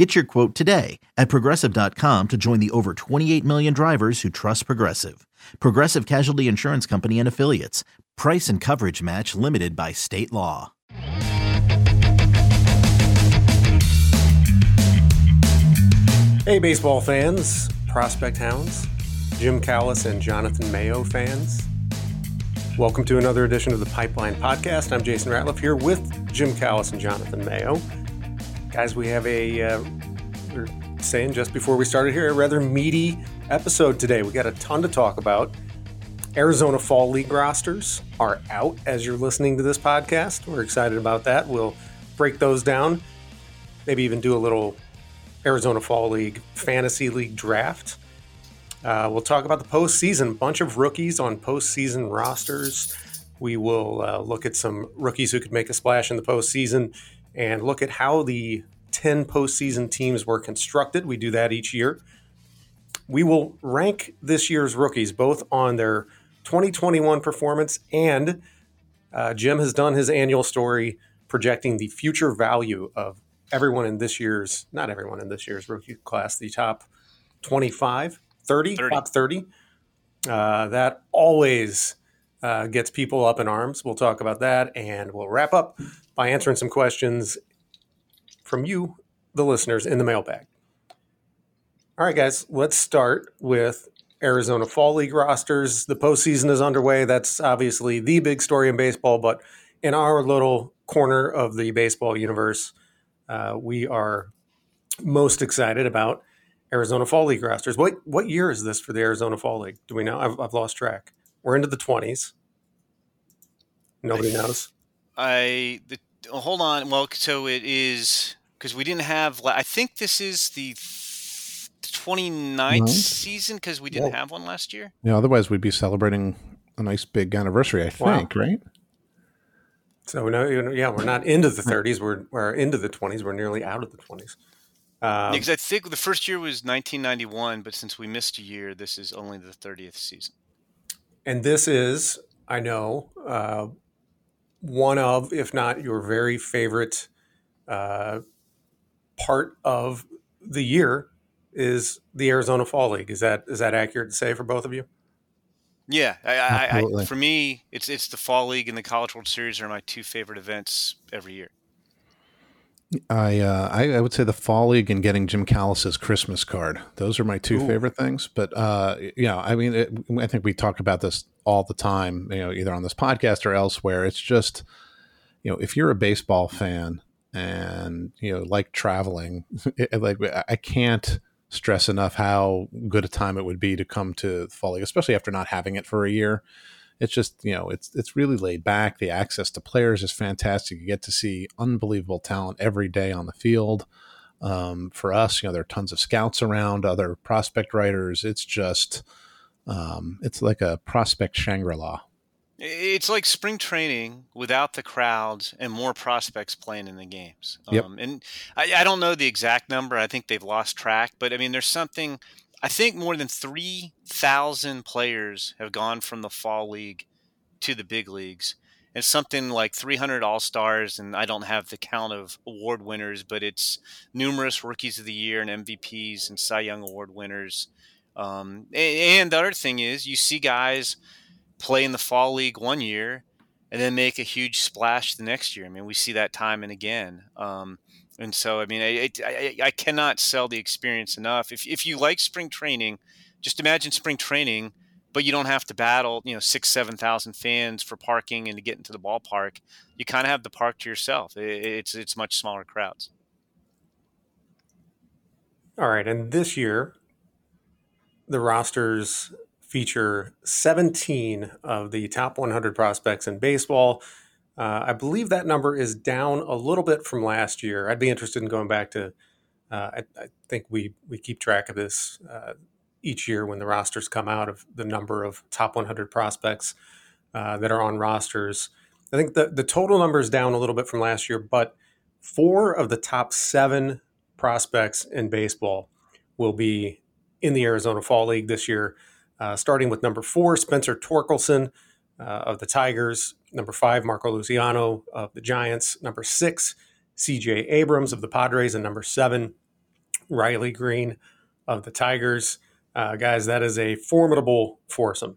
Get your quote today at progressive.com to join the over 28 million drivers who trust Progressive. Progressive Casualty Insurance Company and Affiliates. Price and coverage match limited by state law. Hey, baseball fans, prospect hounds, Jim Callis and Jonathan Mayo fans. Welcome to another edition of the Pipeline Podcast. I'm Jason Ratliff here with Jim Callis and Jonathan Mayo. Guys, we have a, uh, we are saying just before we started here, a rather meaty episode today. We got a ton to talk about. Arizona Fall League rosters are out as you're listening to this podcast. We're excited about that. We'll break those down, maybe even do a little Arizona Fall League Fantasy League draft. Uh, we'll talk about the postseason, bunch of rookies on postseason rosters. We will uh, look at some rookies who could make a splash in the postseason and look at how the 10 postseason teams were constructed. We do that each year. We will rank this year's rookies both on their 2021 performance and uh, Jim has done his annual story projecting the future value of everyone in this year's, not everyone in this year's rookie class, the top 25, 30, 30. top 30. Uh, that always uh, gets people up in arms. We'll talk about that and we'll wrap up by answering some questions from you, the listeners, in the mailbag. All right, guys, let's start with Arizona Fall League rosters. The postseason is underway. That's obviously the big story in baseball, but in our little corner of the baseball universe, uh, we are most excited about Arizona Fall League rosters. What what year is this for the Arizona Fall League? Do we know? I've, I've lost track. We're into the twenties. Nobody knows. I the, hold on. Well, so it is because we didn't have. I think this is the 29th mm-hmm. season because we didn't have one last year. Yeah, otherwise we'd be celebrating a nice big anniversary. I think, wow. right? So no, yeah, we're not into the 30s. We're we're into the 20s. We're nearly out of the 20s. Um, because I think the first year was 1991, but since we missed a year, this is only the 30th season. And this is, I know, uh, one of, if not your very favorite uh, part of the year is the Arizona Fall League. Is that is that accurate to say for both of you? Yeah, I, I, I, for me, it's it's the Fall League and the College World Series are my two favorite events every year. I, uh, I, I would say the Fall League and getting Jim Callis's Christmas card. Those are my two Ooh. favorite things. But uh, yeah, I mean, it, I think we talk about this all the time. You know, either on this podcast or elsewhere. It's just, you know, if you're a baseball fan and you know like traveling, it, like I can't stress enough how good a time it would be to come to Fall League, especially after not having it for a year it's just you know it's it's really laid back. The access to players is fantastic. You get to see unbelievable talent every day on the field. Um, for us, you know, there are tons of scouts around, other prospect writers. It's just um, it's like a prospect Shangri La. It's like spring training without the crowds and more prospects playing in the games. Yep. Um, and I, I, don't know the exact number. I think they've lost track, but I mean, there's something I think more than 3,000 players have gone from the fall league to the big leagues. It's something like 300 All Stars, and I don't have the count of award winners, but it's numerous Rookies of the Year and MVPs and Cy Young Award winners. Um, and, and the other thing is, you see guys play in the Fall League one year and then make a huge splash the next year. I mean, we see that time and again. Um, and so, I mean, I, I, I cannot sell the experience enough. If, if you like spring training, just imagine spring training, but you don't have to battle, you know, six, 7,000 fans for parking and to get into the ballpark. You kind of have the park to yourself. It's, it's much smaller crowds. All right. And this year, the rosters feature 17 of the top 100 prospects in baseball. Uh, I believe that number is down a little bit from last year. I'd be interested in going back to. Uh, I, I, think we we keep track of this uh, each year when the rosters come out of the number of top 100 prospects. uh, that are on rosters. I think the, the total number is down a little bit from last year, but four of the top seven prospects in baseball will be in the Arizona Fall League this year, uh, starting with number four, Spencer Torkelson uh, of the Tigers, number five, Marco Luciano of the Giants, number six, CJ Abrams of the Padres, and number seven, Riley Greene of the Tigers. Uh, guys, that is a formidable foursome.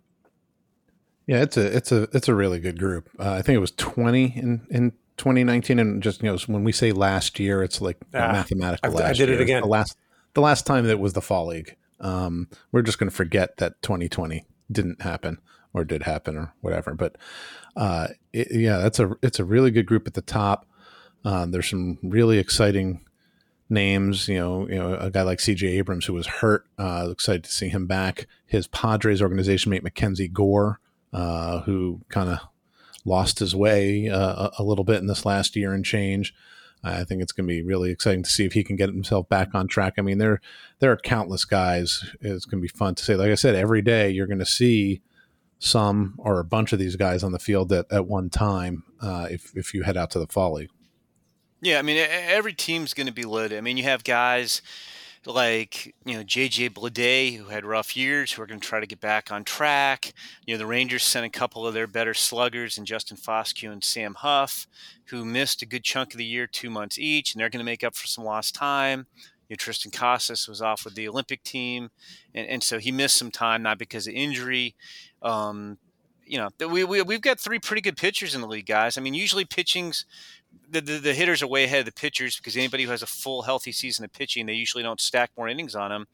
Yeah, it's a it's a it's a really good group. Uh, I think it was twenty in in 2019, and just you know when we say last year, it's like ah, mathematical. I, I did year. it again. The last the last time that was the fall league. Um, we're just going to forget that 2020 didn't happen or did happen or whatever. But uh, it, yeah, that's a it's a really good group at the top. Um, there's some really exciting names. You know, you know, a guy like C.J. Abrams who was hurt. Uh, excited to see him back. His Padres organization mate Mackenzie Gore, uh, who kind of lost his way uh, a little bit in this last year and change. I think it's going to be really exciting to see if he can get himself back on track. I mean, there there are countless guys. It's going to be fun to say. Like I said, every day you're going to see some or a bunch of these guys on the field at, at one time uh, if, if you head out to the folly. Yeah, I mean, every team's going to be loaded. I mean, you have guys like you know JJ Bleday, who had rough years, who are going to try to get back on track. You know, the Rangers sent a couple of their better sluggers, and Justin Foscue and Sam Huff, who missed a good chunk of the year, two months each, and they're going to make up for some lost time. You know, Triston Casas was off with the Olympic team, and, and so he missed some time, not because of injury. Um, you know, we, we, we've got three pretty good pitchers in the league, guys. I mean, usually pitching's the, the, the, hitters are way ahead of the pitchers because anybody who has a full healthy season of pitching, they usually don't stack more innings on them.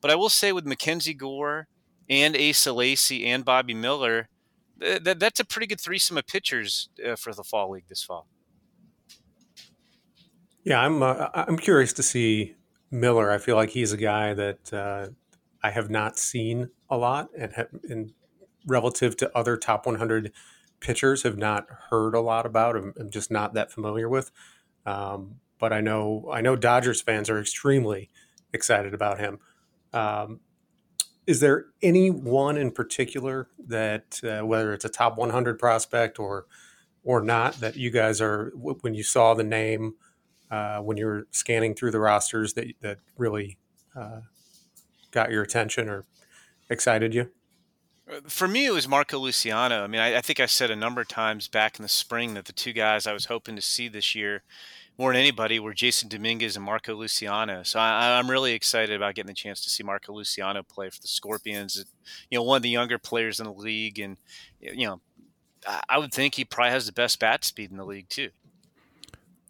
But I will say with Mackenzie Gore and Asa Lacy and Bobby Miller, that, that's a pretty good threesome of pitchers uh, for the fall league this fall. Yeah, I'm uh, I'm curious to see Miller. I feel like he's a guy that uh, I have not seen a lot, and, have, and relative to other top 100 pitchers, have not heard a lot about. I'm, I'm just not that familiar with. Um, but I know I know Dodgers fans are extremely excited about him. Um, is there any one in particular that, uh, whether it's a top 100 prospect or or not, that you guys are when you saw the name uh, when you were scanning through the rosters that that really uh, got your attention or excited you? For me, it was Marco Luciano. I mean, I, I, think I said a number of times back in the spring that the two guys I was hoping to see this year more than anybody were Jasson Dominguez and Marco Luciano. So I, am really excited about getting the chance to see Marco Luciano play for the Scorpions. You know, one of the younger players in the league, and you know, I would think he probably has the best bat speed in the league too.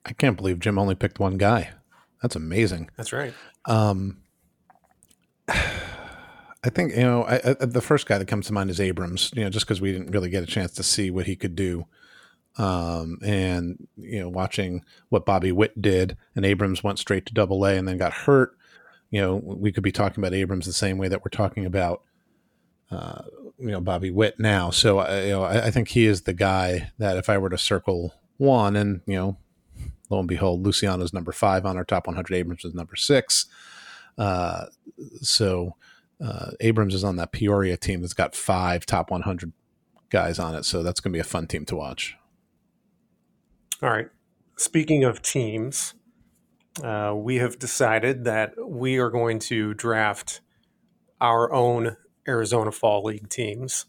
I can't believe Jim only picked one guy. That's amazing. That's right. Um, I think you know I, I, the first guy that comes to mind is Abrams. You know, just because we didn't really get a chance to see what he could do, um, and you know, watching what Bobby Witt did, and Abrams went straight to Double A and then got hurt. You know, we could be talking about Abrams the same way that we're talking about, uh, you know, Bobby Witt now. So uh, you know, I, I think he is the guy that if I were to circle one, and you know, lo and behold, Luciano's number five on our top 100. Abrams is number six. Uh, so uh, Abrams is on that Peoria team that's got five top 100 guys on it. So that's going to be a fun team to watch. All right. Speaking of teams, uh, we have decided that we are going to draft our own Arizona Fall League teams.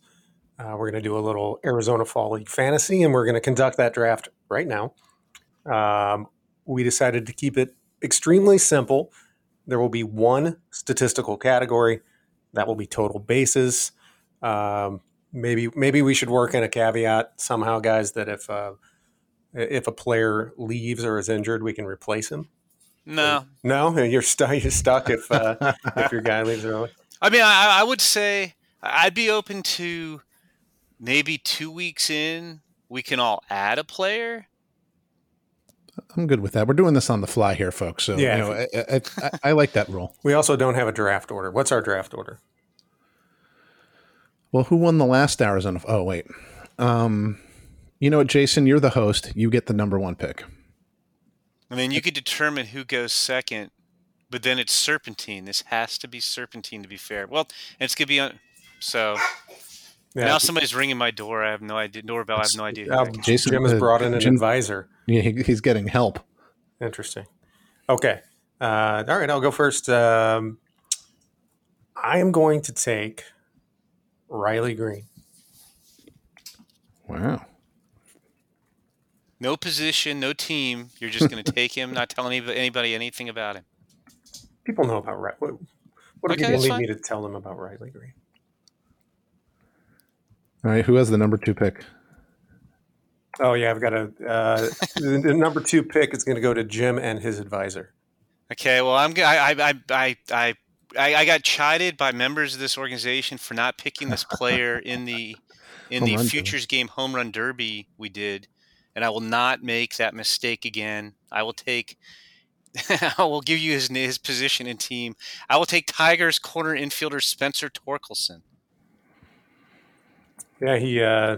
Uh, we're going to do a little Arizona Fall League fantasy, and we're going to conduct that draft right now. Um, we decided to keep it extremely simple. There will be one statistical category that will be total bases. Um, maybe maybe we should work in a caveat somehow, guys, that if uh, if a player leaves or is injured, we can replace him. No, no, you're stuck. You're stuck if uh, if your guy leaves early. I mean, I, I would say I'd be open to maybe two weeks in we can all add a player I'm good with that. We're doing this on the fly here, folks. So yeah, you know, I, I, I, like that rule. We also don't have a draft order. What's our draft order? Well, who won the last Arizona? Oh, wait. Um, you know what, Jason? You're the host. You get the number one pick. I mean, you could determine who goes second, but then it's serpentine. This has to be serpentine to be fair. Well, it's gonna be on. So Yeah. Now somebody's ringing my door. I have no idea. Doorbell. I have no idea. Uh, Jason, Jim has uh, brought in an Jim, advisor. Yeah, he, he's getting help. Interesting. Okay. Uh, all right. I'll go first. Um, I am going to take Riley Greene. Wow. No position, no team. You're just going to take him, not telling anybody anything about him. People know about Riley. What, what okay, do people need fine. me to tell them about Riley Greene? All right, who has the number two pick? Oh yeah, I've got a uh, the, the, number two pick is going to go to Jim and his advisor. Okay, well I'm I I I I I, I got chided by members of this organization for not picking this player in the in home the futures game home run derby we did, and I will not make that mistake again. I will take. I will give you his his position and team. I will take Tigers corner infielder Spencer Torkelson. Yeah, he uh,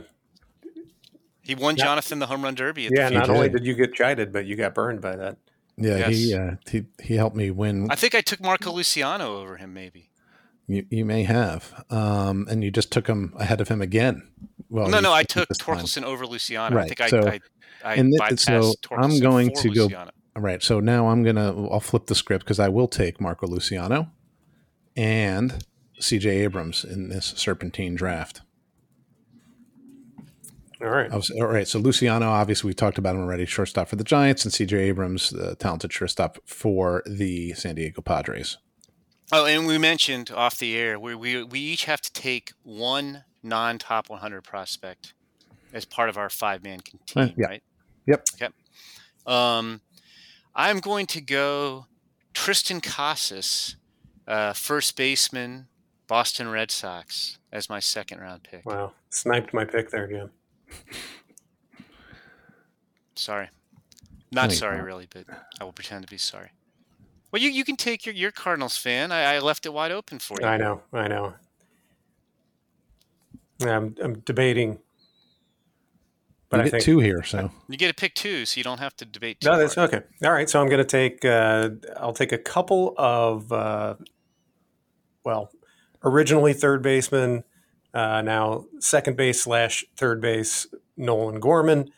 he won not, Jonathan the home run derby. yeah, not only did you get chided, but you got burned by that. Yeah, yes. he uh, he he helped me win. I think I took Marco Luciano over him, maybe. You you may have, um, and you just took him ahead of him again. Well, no, no, I took Torkelson over Luciano. Right. I think so, I, I, I and th- so I'm going to Luciano. go. All right, so now I'm gonna I'll flip the script because I will take Marco Luciano and C.J. Abrams in this Serpentine draft. All right. Was, all right. So Luciano, obviously, we talked about him already. Shortstop for the Giants, and C.J. Abrams, the talented shortstop for the San Diego Padres. Oh, and we mentioned off the air, we we, we each have to take one non-top 100 prospect as part of our five-man team, uh, yeah. right? Yep. Okay. Um, I'm going to go Triston Casas, uh, first baseman, Boston Red Sox, as my second round pick. Wow, sniped my pick there, Jim. Sorry. Not sorry, really, but I will pretend to be sorry. Well, you, you can take your, your Cardinals fan. I, I left it wide open for you. I know. I know. I'm, I'm debating. But you I get think, two here, so you get to pick two, so you don't have to debate. Two no, that's hard. okay. All right, so I'm going to take. Uh, I'll take a couple of. Uh, well, originally third baseman, uh, now second base slash third base Nolan Gorman,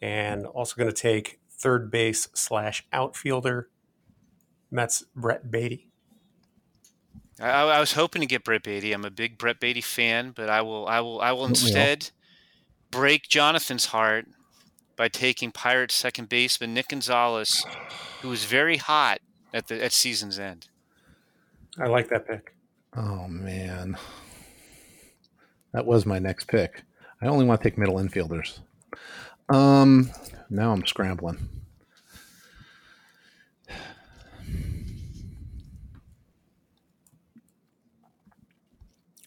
and also going to take third base slash outfielder Mets Brett Baty. I, I, was hoping to get Brett Baty. I'm a big Brett Baty fan, but I will I will I will instead break Jonathan's heart by taking Pirates second baseman Nick Gonzalez, who was very hot at the at season's end. I like that pick. Oh man. That was my next pick. I only want to take middle infielders. Um, now I'm scrambling.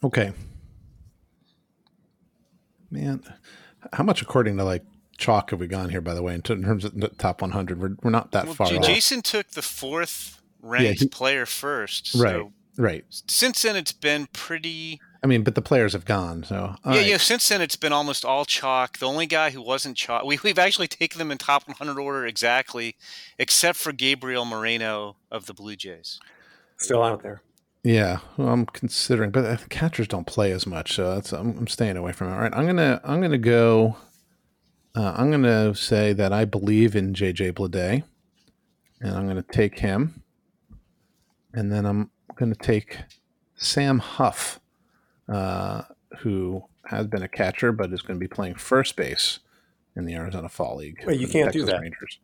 Okay. Man, how much according to like chalk have we gone here? By the way, in terms of the top 100, we're, we're not that well, far. Jason off. took the fourth ranked yeah, he, player first. Right. So right. Since then, it's been pretty I mean, but the players have gone. So yeah, right. yeah. Since then, it's been almost all chalk. The only guy who wasn't chalk, we, we've actually taken them in top 100 order exactly, except for Gabriel Moreno of the Blue Jays. Still out there. Yeah, well, I'm considering, but catchers don't play as much, so that's I'm, I'm staying away from it. All right, I'm gonna I'm gonna go. Uh, I'm gonna say that I believe in JJ Bleday, and I'm gonna take him, and then I'm gonna take Sam Huff uh, who has been a catcher but is going to be playing first base in the Arizona Fall League. Wait, you can't do that. Rangers.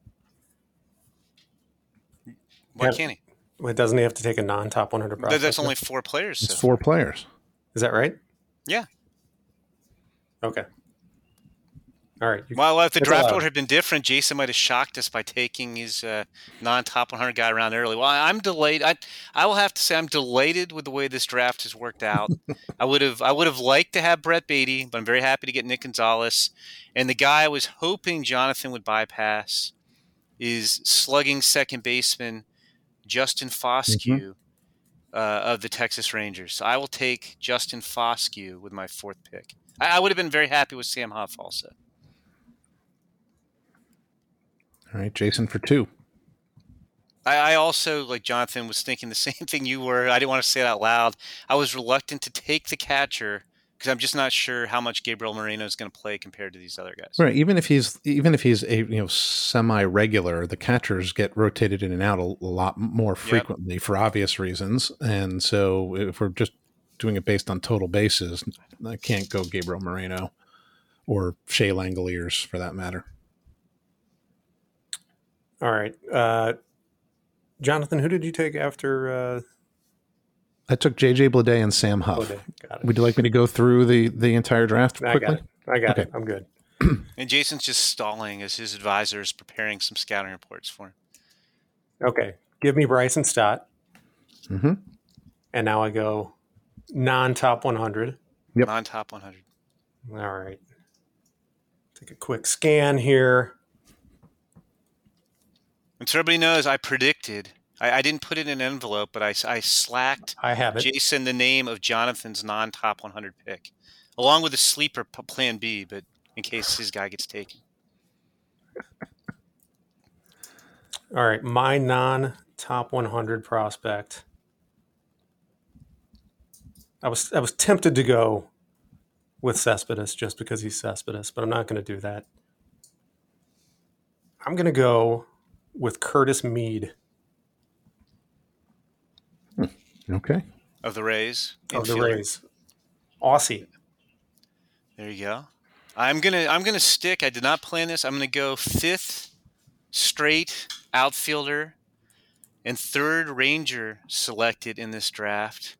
Why can't he? Well, doesn't he have to take a non-top 100 prospect? That's only four players. It's four players. Is that right? Yeah. Okay. All right. Well, if the draft order had been different, Jason might have shocked us by taking his uh, non-top 100 guy around early. Well, I'm delayed. I I will have to say I'm delighted with the way this draft has worked out. I would have I would have liked to have Brett Baty, but I'm very happy to get Nick Gonzalez. And the guy I was hoping Jonathan would bypass is slugging second baseman Justin Foscue mm-hmm. uh, of the Texas Rangers. So I will take Justin Foscue with my fourth pick. I, I would have been very happy with Sam Huff also. All right, Jason for two. I, I also, like Jonathan, was thinking the same thing you were. I didn't want to say it out loud. I was reluctant to take the catcher because I'm just not sure how much Gabriel Moreno is going to play compared to these other guys. Right. Even if he's even if he's a you know semi regular, the catchers get rotated in and out a, a lot more frequently yep. for obvious reasons. And so if we're just doing it based on total bases, I can't go Gabriel Moreno or Shea Langeliers for that matter. All right. Uh, Jonathan, who did you take after uh, I took JJ Bleday and Sam Huff. Would you like me to go through the the entire draft quickly? I got it. I got okay. it. I'm good. and Jason's just stalling as his advisor is preparing some scouting reports for him. Okay, give me Bryson Stott. Mm-hmm. And now I go non-top 100. Yep. Non-top 100. All right. Take a quick scan here. And so everybody knows, I predicted I, I, didn't put it in an envelope, but I, I slacked I have it. Jason the name of Jonathan's non top 100 pick, along with a sleeper p- plan B, but in case his guy gets taken. All right, my non top 100 prospect. I was I was tempted to go with Cespedes just because he's Cespedes, but I'm not going to do that. I'm going to go with Curtis Mead. Okay. Of the Rays. Of the Rays. Aussie. There you go. I'm gonna I'm gonna stick. I did not plan this. I'm gonna go fifth straight outfielder and third Ranger selected in this draft.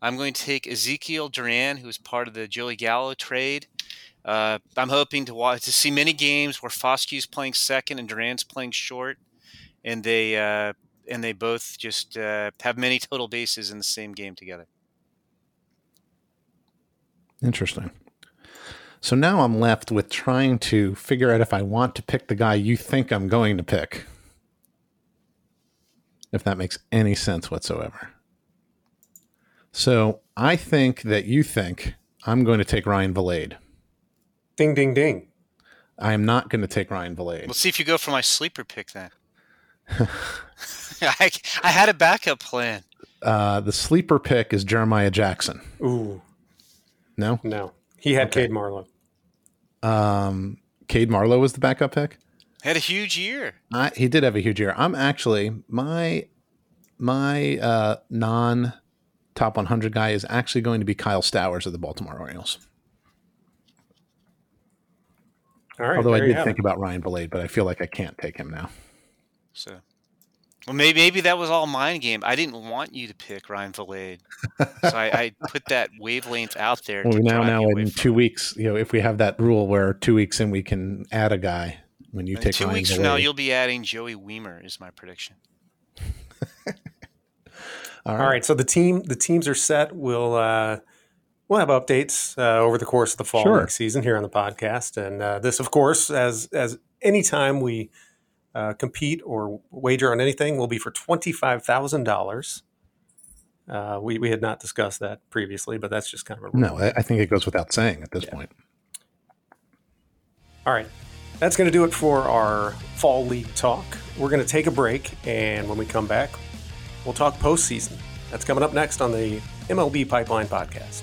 I'm going to take Ezekiel Duran, who is part of the Joey Gallo trade. Uh, I'm hoping to watch to see many games where Foscue's playing second and Duran's playing short, and they uh, and they both just uh, have many total bases in the same game together. Interesting. So now I'm left with trying to figure out if I want to pick the guy you think I'm going to pick. If that makes any sense whatsoever. So I think that you think I'm going to take Ryan Vilade. Ding, ding, ding. I am not going to take Ryan Vilade. We'll see if you go for my sleeper pick then. I, I had a backup plan. Uh, the sleeper pick is Jeremiah Jackson. Ooh. No? No. He had okay. Cade Marlowe. Um, Cade Marlowe was the backup pick? Had a huge year. I, he did have a huge year. I'm actually, my my uh, non top 100 guy is actually going to be Kyle Stowers of the Baltimore Orioles. All right. Although I did think it. about Ryan Vilade, but I feel like I can't take him now. So well, maybe maybe that was all mind game. I didn't want you to pick Ryan Vilade, so I, I, put that wavelength out there. Well, now now in two weeks, you know, if we have that rule where two weeks in we can add a guy when you take two Ryan weeks Vilade. from now, you'll be adding Joey Wiemer. Is my prediction. all, right. all right. So the team the teams are set. We'll uh, we'll have updates uh, over the course of the fall sure. season here on the podcast, and uh, this, of course, as as anytime we uh, compete or wager on anything will be for $25,000. Uh, we, we had not discussed that previously, but that's just kind of a no. I, I think it goes without saying at this yeah. point. All right, that's going to do it for our fall league talk. We're going to take a break, and when we come back, we'll talk postseason. That's coming up next on the MLB Pipeline podcast.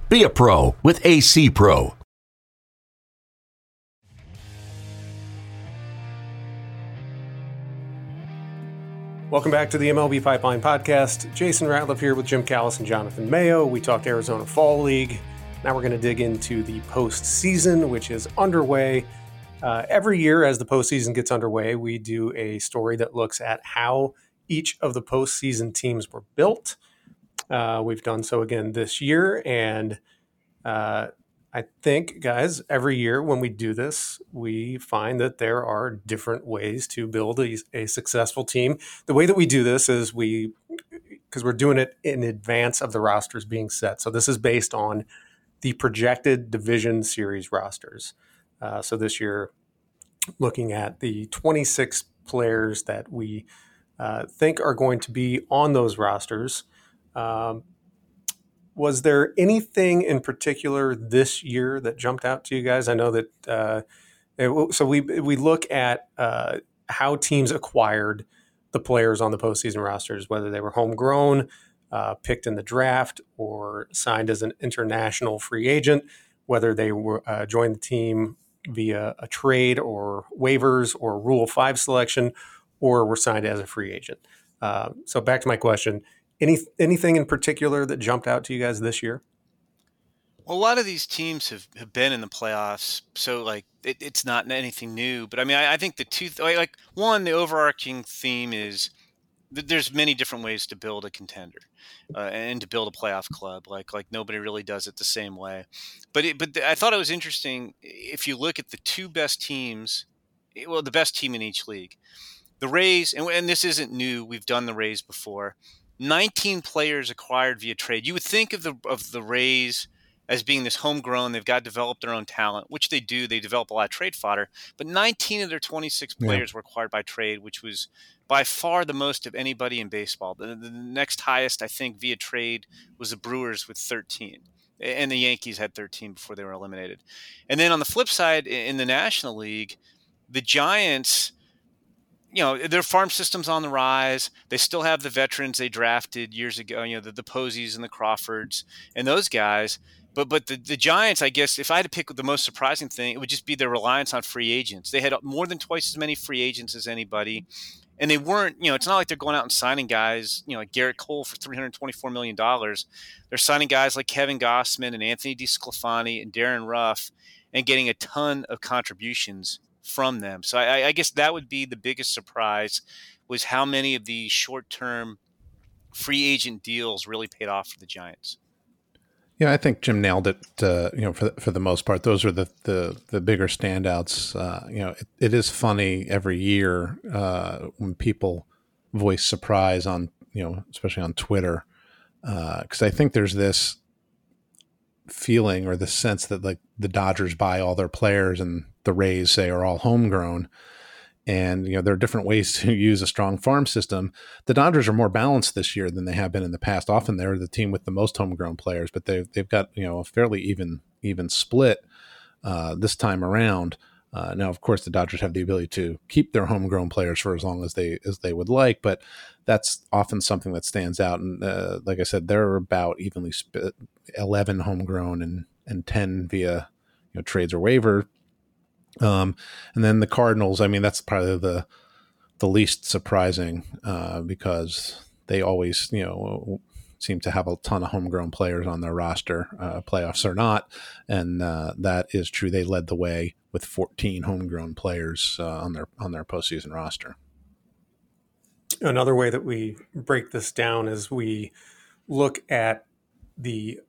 Be a pro with AC Pro. Welcome back to the MLB Pipeline Podcast. Jason Ratliff here with Jim Callis and Jonathan Mayo. We talked Arizona Fall League. Now we're going to dig into the postseason, which is underway. Uh, every year, as the postseason gets underway, we do a story that looks at how each of the postseason teams were built uh, we've done so again this year. And uh, I think, guys, every year when we do this, we find that there are different ways to build a, a successful team. The way that we do this is we, because we're doing it in advance of the rosters being set. So this is based on the projected division series rosters. Uh, so this year, looking at the 26 players that we uh, think are going to be on those rosters. Um, was there anything in particular this year that jumped out to you guys? I know that uh, it, so we we look at uh, how teams acquired the players on the postseason rosters, whether they were homegrown, uh, picked in the draft, or signed as an international free agent, whether they were uh, joined the team via a trade or waivers or Rule Five selection, or were signed as a free agent. Uh, so back to my question: any anything in particular that jumped out to you guys this year? Well, a lot of these teams have, have been in the playoffs, so like it, it's not anything new. But I mean, I, I think the two like one, the overarching theme is that there's many different ways to build a contender uh, and to build a playoff club. Like like nobody really does it the same way. But it, but I thought it was interesting if you look at the two best teams, well, the best team in each league, the Rays, and, and this isn't new. We've done the Rays before. 19 players acquired via trade. You would think of the of the Rays as being this homegrown. They've got to develop their own talent, which they do. They develop a lot of trade fodder. But 19 of their 26 players yeah. were acquired by trade, which was by far the most of anybody in baseball. The, the next highest, I think, via trade was the Brewers with 13 and the Yankees had 13 before they were eliminated. And then on the flip side, in the National League, the Giants you know their farm system's on the rise. They still have the veterans they drafted years ago. You know the, the Posies and the Crawfords and those guys. But but the, the Giants, I guess, if I had to pick the most surprising thing, it would just be their reliance on free agents. They had more than twice as many free agents as anybody, and they weren't. You know, it's not like they're going out and signing guys. You know, like Gerrit Cole for three hundred twenty four million dollars. They're signing guys like Kevin Gausman and Anthony DeSclafani and Darin Ruf, and getting a ton of contributions from them. So I, I guess that would be the biggest surprise was how many of the short term free agent deals really paid off for the Giants. Yeah, I think Jim nailed it. Uh, you know, for for the most part, those are the the, the bigger standouts. Uh, you know, it, it is funny every year uh, when people voice surprise on you know, especially on Twitter, because uh, I think there's this feeling or the sense that like the Dodgers buy all their players and the Rays say are all homegrown. And you know there are different ways to use a strong farm system. The Dodgers are more balanced this year than they have been in the past. Often they're the team with the most homegrown players, but they've they've got you know a fairly even even split uh, this time around. Uh, now, of course, the Dodgers have the ability to keep their homegrown players for as long as they as they would like, but that's often something that stands out. And uh, like I said, they're about evenly split, eleven homegrown and and ten via you know trades or waiver. Um, and then the Cardinals. I mean, that's probably the the least surprising uh, because they always you know seem to have a ton of homegrown players on their roster, uh, playoffs or not, and uh, that is true. They led the way with 14 homegrown players uh, on their on their postseason roster. Another way that we break this down is we look at the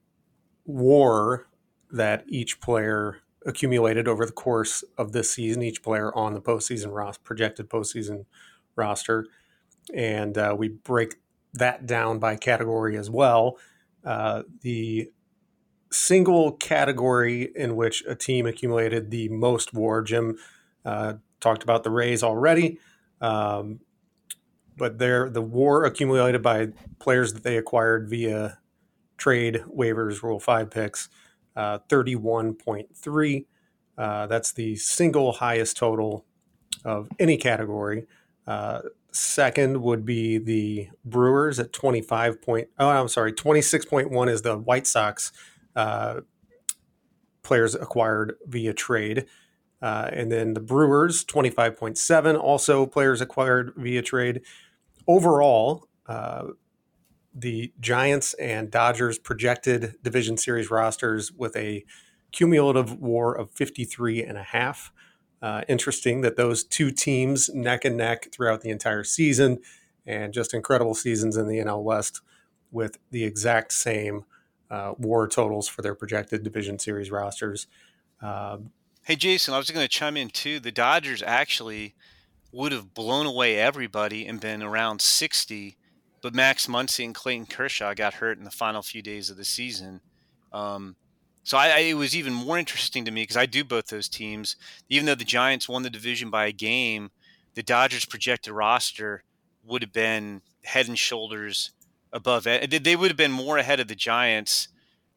WAR that each player accumulated over the course of this season. Each player on the postseason roster, projected postseason roster, and uh, we break that down by category as well. Uh, the single category in which a team accumulated the most WAR. Jim uh, talked about the Rays already, um, but there the WAR accumulated by players that they acquired via trade waivers, Rule Five picks, uh, thirty-one point three. Uh, that's the single highest total of any category. Uh, second would be the Brewers at 25 point. Oh, I'm sorry, 26.1 is the White Sox uh, players acquired via trade. Uh, and then the Brewers, 25.7, also players acquired via trade. Overall, uh, the Giants and Dodgers projected division series rosters with a cumulative war of 53 and a half. Uh, interesting that those two teams neck and neck throughout the entire season and just incredible seasons in the NL West with the exact same uh, war totals for their projected division series rosters. Um, hey, Jason, I was going to chime in too. The Dodgers actually would have blown away everybody and been around 60, but Max Muncy and Clayton Kershaw got hurt in the final few days of the season. Um, So I, I, it was even more interesting to me because I do both those teams. Even though the Giants won the division by a game, the Dodgers' projected roster would have been head and shoulders above. They would have been more ahead of the Giants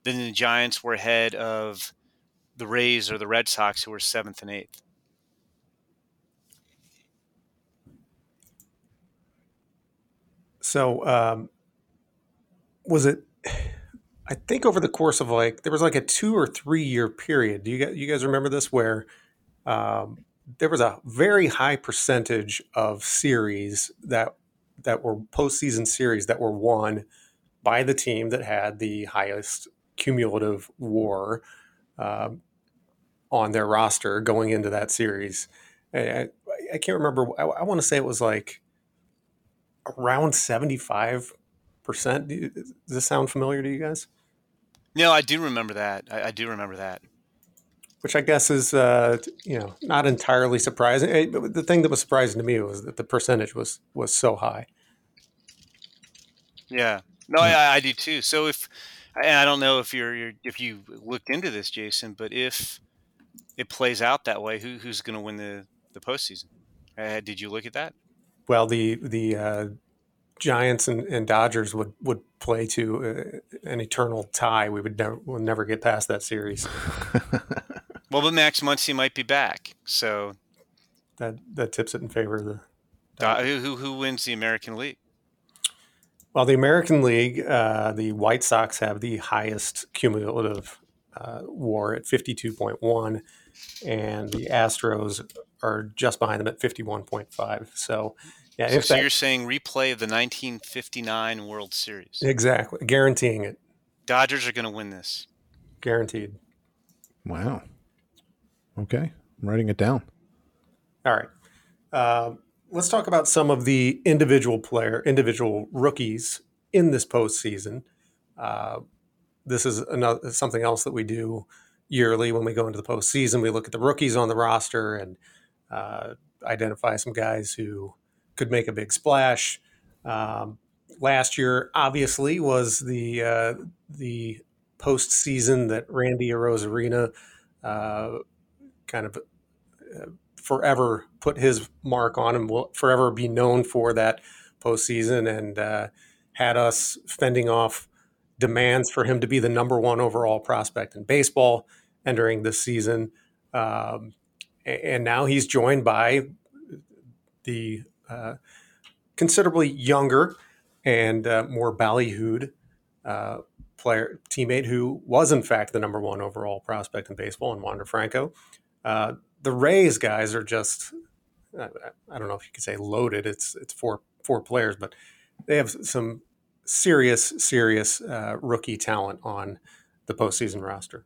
than the Giants were ahead of the Rays or the Red Sox, who were seventh and eighth. So, um, was it? I think over the course of like there was like a two or three year period. Do you guys, you guys remember this where um, there was a very high percentage of series that that were postseason series that were won by the team that had the highest cumulative WAR um, on their roster going into that series. I, I can't remember. I, I want to say it was like around seventy five percent. Does this sound familiar to you guys? No, I do remember that. I, I do remember that. Which I guess is, uh, you know, not entirely surprising. But the thing that was surprising to me was that the percentage was was so high. Yeah, no, I, I do too. So if I don't know if you're, you're, if you looked into this, Jason, but if it plays out that way, who who's going to win the the postseason? Uh, did you look at that? Well, the the uh, Giants and, and, Dodgers would, would play to uh, an eternal tie. We would never we'll never get past that series. well, but Max Muncy might be back, so that that tips it in favor of the. Do- who who wins the American League? Well, the American League, uh, the White Sox have the highest cumulative uh, WAR at fifty two point one, and the Astros are just behind them at fifty one point five. So yeah, so, so you're saying replay of the 1959 World Series? Exactly, guaranteeing it. Dodgers are going to win this. Guaranteed. Wow. Okay, I'm writing it down. All right. Uh, let's talk about some of the individual player, individual rookies in this postseason. Uh, this is another something else that we do yearly when we go into the postseason. We look at the rookies on the roster and uh, identify some guys who could make a big splash. Um, last year, obviously, was the uh, the postseason that Randy Arozarena uh, kind of uh, forever put his mark on and will forever be known for that postseason and uh, had us fending off demands for him to be the number one overall prospect in baseball entering this season. Um, and now he's joined by the uh, considerably younger and uh, more ballyhooed uh, player teammate who was in fact the number one overall prospect in baseball and Wander Franco. Uh, the Rays guys are just I don't know if you could say loaded. It's it's four four players, but they have some serious serious uh, rookie talent on the postseason roster.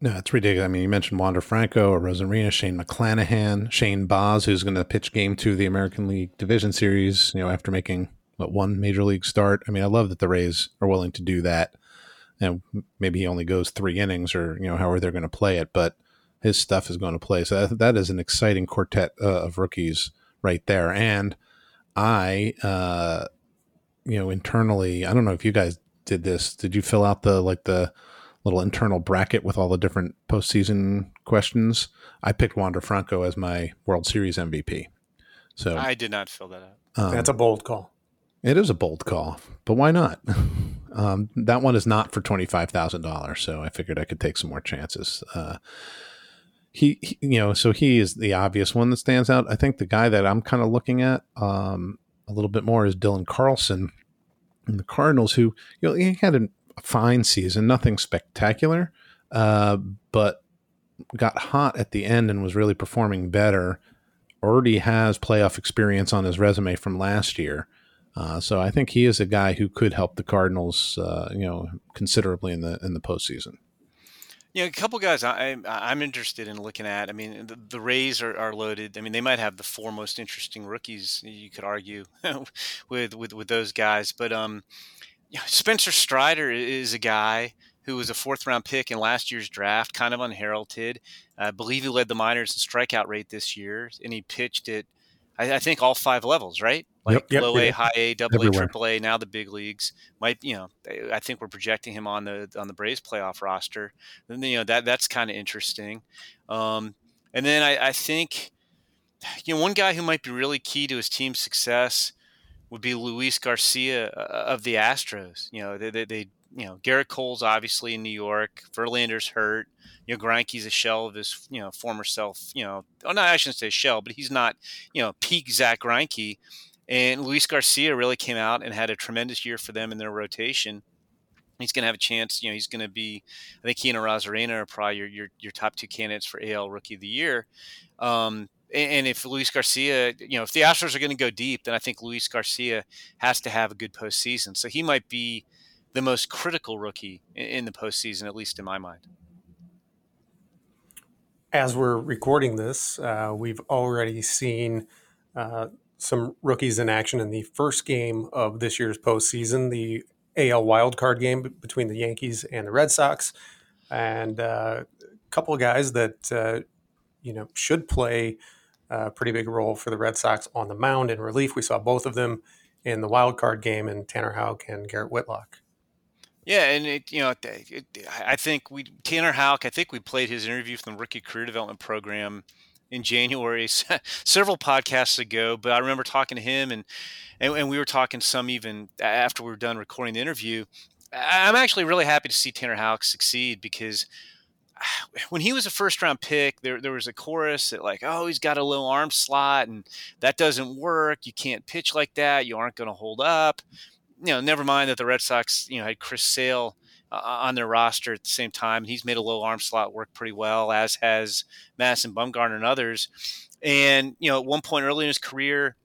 No, it's ridiculous. I mean, you mentioned Wander Franco, Arozarena, Shane McClanahan, Shane Baz, who's going to pitch game two of the American League Division Series, you know, after making what one major league start. I mean, I love that the Rays are willing to do that. And maybe he only goes three innings or, you know, however they're going to play it, but his stuff is going to play. So that, that is an exciting quartet uh, of rookies right there. And I, uh, you know, internally, I don't know if you guys did this. Did you fill out the, like the, little internal bracket with all the different postseason questions. I picked Wander Franco as my World Series MVP. So I did not fill that out. Um, That's a bold call. It is a bold call, but why not? um, that one is not for twenty five thousand dollars, so I figured I could take some more chances. Uh, he, he, you know, so he is the obvious one that stands out. I think the guy that I'm kind of looking at um, a little bit more is Dylan Carlson, and the Cardinals, who you know he had a fine season, nothing spectacular, uh, but got hot at the end and was really performing better. Already has playoff experience on his resume from last year. Uh, so I think he is a guy who could help the Cardinals, uh, you know, considerably in the in the postseason. Yeah, a couple guys I, I'm interested in looking at. I mean, the, the Rays are, are loaded. I mean, they might have the four most interesting rookies. You could argue with with with those guys, but um, Spencer Strider is a guy who was a fourth round pick in last year's draft, kind of unheralded. I believe he led the minors in strikeout rate this year, and he pitched at I, I think all five levels, right? Like yep, low yep, A, high A, double A, triple A. Now the big leagues might, you know, I think we're projecting him on the on the Braves playoff roster. And you know that that's kind of interesting. Um, and then I, I think, you know, one guy who might be really key to his team's success would be Luis Garcia uh, of the Astros. You know, they, they, they you know, Gerrit Cole's obviously in New York. Verlander's hurt. You know, Greinke's a shell of his, you know, former self. You know, oh no, I shouldn't say shell, but he's not, you know, peak Zack Greinke. And Luis Garcia really came out and had a tremendous year for them in their rotation. He's going to have a chance. You know, he's going to be. I think he and Arozarena are probably your, your your top two candidates for AL Rookie of the Year. Um, and, if Luis Garcia, you know, if the Astros are going to go deep, then I think Luis Garcia has to have a good postseason. So he might be the most critical rookie in, in the postseason, at least in my mind. As we're recording this, uh, we've already seen uh, some rookies in action in the first game of this year's postseason, the AL wildcard game between the Yankees and the Red Sox, and uh, a couple of guys that uh, you know should play a pretty big role for the Red Sox on the mound in relief. We saw both of them in the wild card game, in Tanner Houck and Garrett Whitlock. Yeah, and it, you know, it, it, I think we Tanner Houck. I think we played his interview from the rookie career development program in January several podcasts ago. But I remember talking to him, and, and and we were talking some even after we were done recording the interview. I'm actually really happy to see Tanner Houck succeed because when he was a first round pick, there there was a chorus that like, oh, he's got a low arm slot and that doesn't work. You can't pitch like that. You aren't going to hold up. You know, never mind that the Red Sox, you know, had Chris Sale uh, on their roster at the same time. He's made a low arm slot work pretty well, as has Madison Bumgarner and others. And you know, at one point early in his career,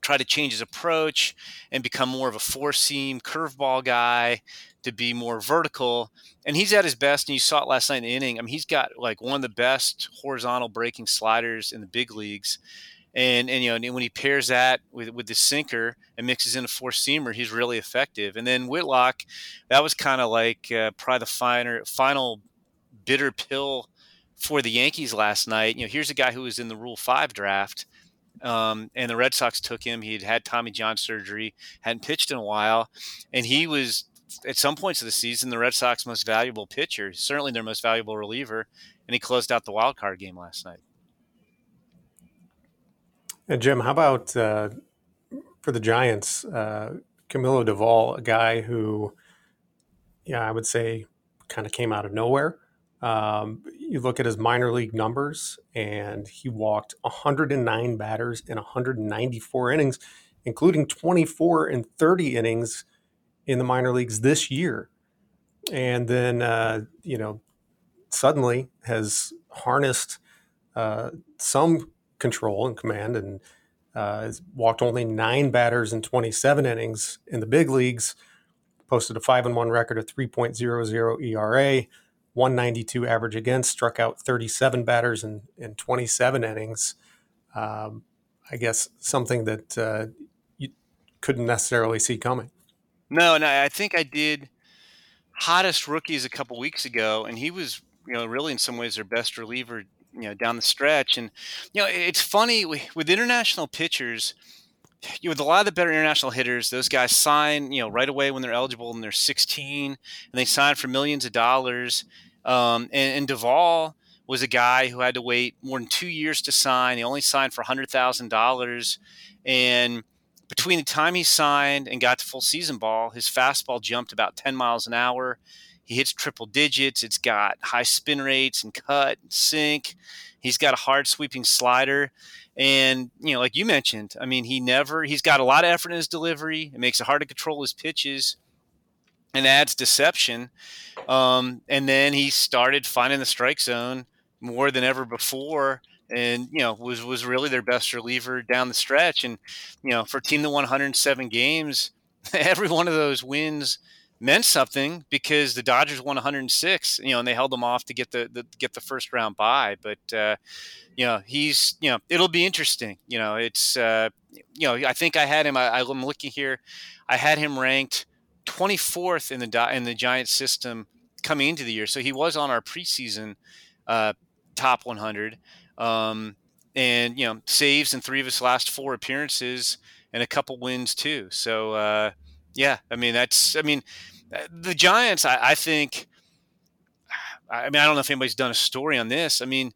tried to change his approach and become more of a four seam curveball guy to be more vertical. And he's at his best, and you saw it last night in the inning. I mean, he's got like one of the best horizontal breaking sliders in the big leagues. And, and you know, when he pairs that with, with the sinker and mixes in a four seamer, he's really effective. And then Whitlock, that was kind of like uh, probably the finer, final bitter pill for the Yankees last night. You know, here's a guy who was in the Rule Five draft, um, and the Red Sox took him. He had had Tommy John surgery, hadn't pitched in a while, and he was at some points of the season the Red Sox most valuable pitcher, certainly their most valuable reliever, and he closed out the wild card game last night. And Jim, how about uh, for the Giants, uh, Camilo Doval, a guy who, yeah, I would say kind of came out of nowhere. Um, you look at his minor league numbers, and he walked 109 batters in 194 innings, including 24 and 30 innings in the minor leagues this year. And then, uh, you know, suddenly has harnessed uh, some control and command and uh, has walked only nine batters in 27 innings in the big leagues, posted a 5 and 1 record of 3.00 ERA, 192 average against, struck out 37 batters in, in 27 innings. Um, I guess something that uh, you couldn't necessarily see coming. No, and I think I did hottest rookies a couple weeks ago, and he was, you know, really in some ways their best reliever you know down the stretch and you know it's funny with international pitchers you with a lot of the better international hitters those guys sign you know right away when they're eligible and they're 16 and they sign for millions of dollars. Um, and, and Doval was a guy who had to wait more than two years to sign. He only signed for $100000 and between the time he signed and got to full season ball his fastball jumped about 10 miles an hour he hits triple digits. It's got high spin rates and cut and sink. He's got a hard sweeping slider. And, you know, like you mentioned, I mean, he never, he's got a lot of effort in his delivery. It makes it hard to control his pitches and adds deception. Um, and then he started finding the strike zone more than ever before and you know was was really their best reliever down the stretch and you know for team won 107 games every one of those wins meant something because the Dodgers won 106, you know, and they held them off to get the, the get the first round bye. But uh, you know, he's you know, it'll be interesting. You know, it's uh, you know, I think I had him. I, I'm looking here. I had him ranked 24th in the in the Giants system coming into the year, so he was on our preseason uh, top 100. Um, and you know saves in three of his last four appearances and a couple wins too. So uh, yeah, I mean that's I mean the Giants. I, I think. I mean, I don't know if anybody's done a story on this. I mean,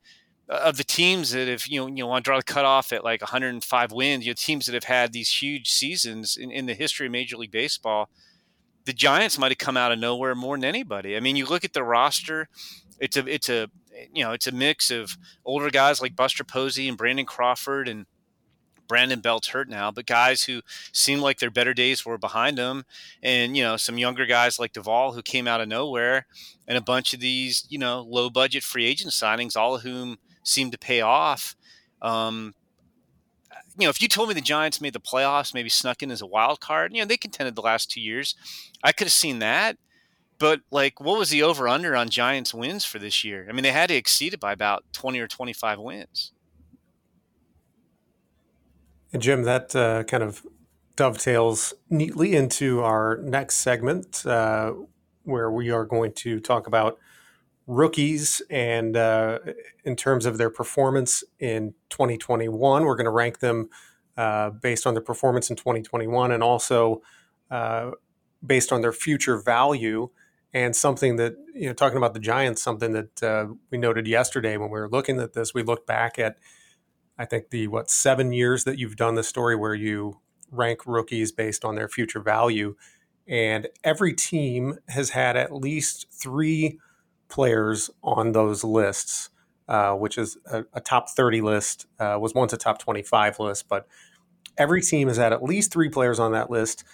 of the teams that have you know you know want to draw the cutoff at like 105 wins, you know teams that have had these huge seasons in, in the history of Major League Baseball, the Giants might have come out of nowhere more than anybody. I mean, you look at the roster, it's a it's a you know it's a mix of older guys like Buster Posey and Brandon Crawford and Brandon Belt's hurt now, but guys who seem like their better days were behind them, and you know some younger guys like Doval who came out of nowhere, and a bunch of these you know low budget free agent signings, all of whom seemed to pay off. Um, you know, if you told me the Giants made the playoffs, maybe snuck in as a wild card, you know, they contended the last two years. I could have seen that. But like, what was the over under on Giants wins for this year? I mean, they had to exceed it by about 20 or 25 wins. And Jim, that uh, kind of dovetails neatly into our next segment, uh, where we are going to talk about rookies and uh, in terms of their performance in 2021 we're going to rank them uh, based on their performance in 2021 and also uh, based on their future value. And something that you know talking about the giants something that uh, we noted yesterday when we were looking at this we looked back at i think the what seven years that you've done the story where you rank rookies based on their future value and every team has had at least three players on those lists, uh, which is a, a, top 30 list, uh, was once a top 25 list, but every team has had at least three players on that list,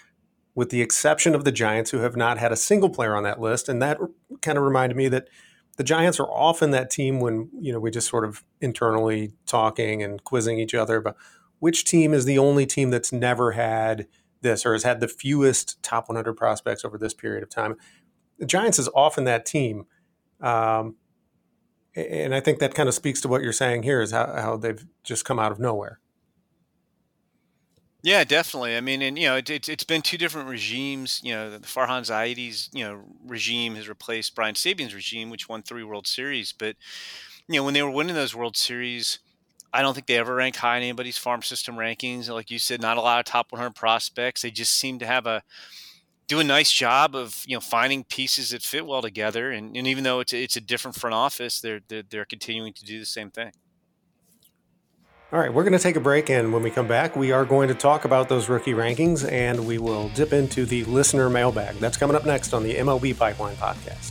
with the exception of the Giants, who have not had a single player on that list. And that kind of reminded me that the Giants are often that team when you know we just sort of internally talking and quizzing each other about which team is the only team that's never had this or has had the fewest top 100 prospects over this period of time. The Giants is often that team um, and I think that kind of speaks to what you're saying here is how, how they've just come out of nowhere. Yeah, definitely. I mean, and you know, it, it, has been two different regimes. You know, the Farhan Zaidi's you know regime has replaced Brian Sabean's regime, which won three World Series. But you know, when they were winning those World Series, I don't think they ever ranked high in anybody's farm system rankings. Like you said, not a lot of top 100 prospects. They just seem to have a do a nice job of you know finding pieces that fit well together. And, and even though it's a, it's a different front office, they're, they're they're continuing to do the same thing. All right, we're going to take a break, and when we come back, we are going to talk about those rookie rankings, and we will dip into the listener mailbag. That's coming up next on the MLB Pipeline podcast.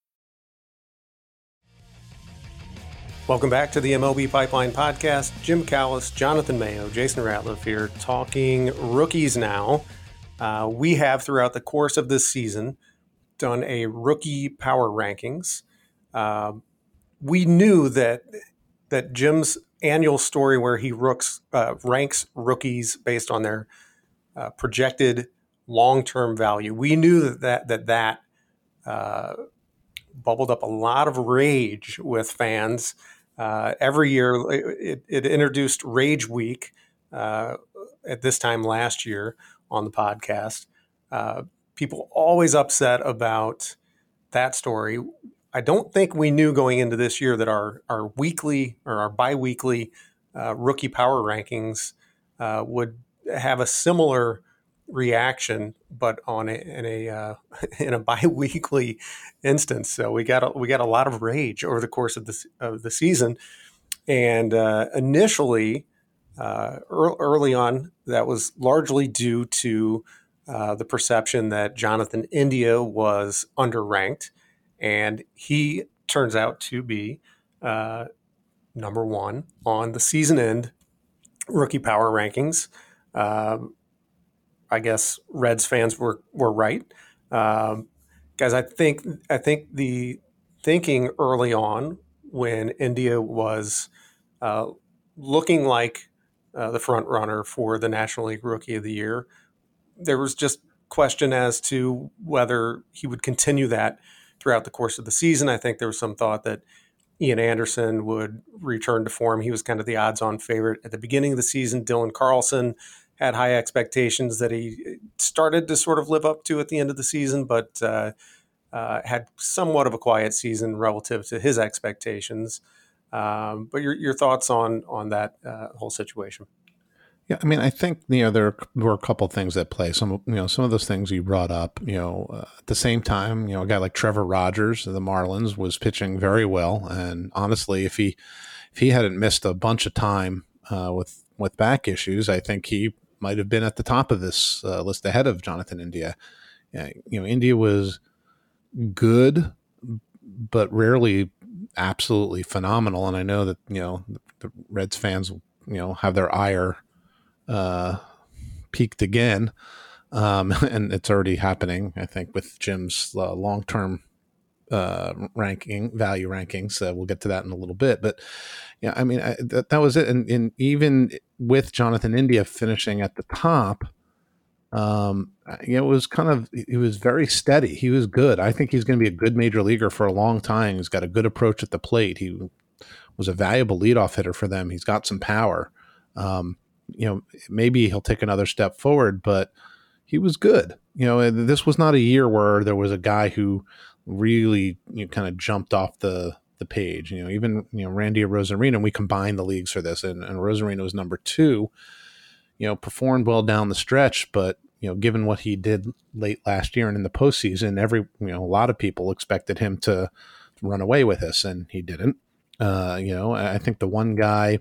Welcome back to the MLB Pipeline Podcast. Jim Callis, Jonathan Mayo, Jason Ratliff here talking rookies now. Uh, we have, throughout the course of this season, done a rookie power rankings. Uh, we knew that that Jim's annual story, where he rooks, uh, ranks rookies based on their uh, projected long-term value, we knew that that that, that uh, bubbled up a lot of rage with fans uh, every year, it, it, introduced Rage Week uh, at this time last year on the podcast. Uh, people always upset about that story. I don't think we knew going into this year that our our weekly or our biweekly uh, rookie power rankings uh, would have a similar reaction, but on a, in a uh, in a biweekly instance. So we got a, we got a lot of rage over the course of the of the season, and uh, initially, uh, early on, that was largely due to uh, the perception that Jonathan India was underranked, and he turns out to be uh, number one on the season end rookie power rankings. Um, I guess Reds fans were were right. Um, guys, I think I think the thinking early on when India was uh, looking like uh, the front runner for the National League Rookie of the Year, there was just question as to whether he would continue that throughout the course of the season. I think there was some thought that Ian Anderson would return to form. He was kind of the odds-on favorite at the beginning of the season. Dylan Carlson had high expectations that he started to sort of live up to at the end of the season, but uh, uh, had somewhat of a quiet season relative to his expectations. Um, but your, your thoughts on on that uh, whole situation? Yeah, I mean, I think you know there were a couple things at play. Some you know some of those things you brought up. You know, uh, at the same time, you know, a guy like Trevor Rogers of the Marlins was pitching very well, and honestly, if he if he hadn't missed a bunch of time uh, with with back issues, I think he might have been at the top of this uh, list ahead of Jonathan India. Yeah, you know, India was good, but rarely absolutely phenomenal. And I know that you know the Reds fans, you know, have their ire uh, piqued again, um, and it's already happening. I think with Jim's uh, long term uh, ranking value rankings. Uh, we'll get to that in a little bit, but yeah, I mean I, that, that was it. And, and, even with Jonathan India finishing at the top, um, you know, it was kind of he was very steady. He was good. I think he's going to be a good major leaguer for a long time. He's got a good approach at the plate. He was a valuable leadoff hitter for them. He's got some power. Um, you know, maybe he'll take another step forward, but he was good. You know, this was not a year where there was a guy who really you know, kind of jumped off the the page. You know, even you know Randy Arozarena, we combined the leagues for this, and, and Arozarena was number two. You know, performed well down the stretch, but you know, given what he did late last year and in the postseason, every you know a lot of people expected him to run away with us, and he didn't. Uh, you know, I think the one guy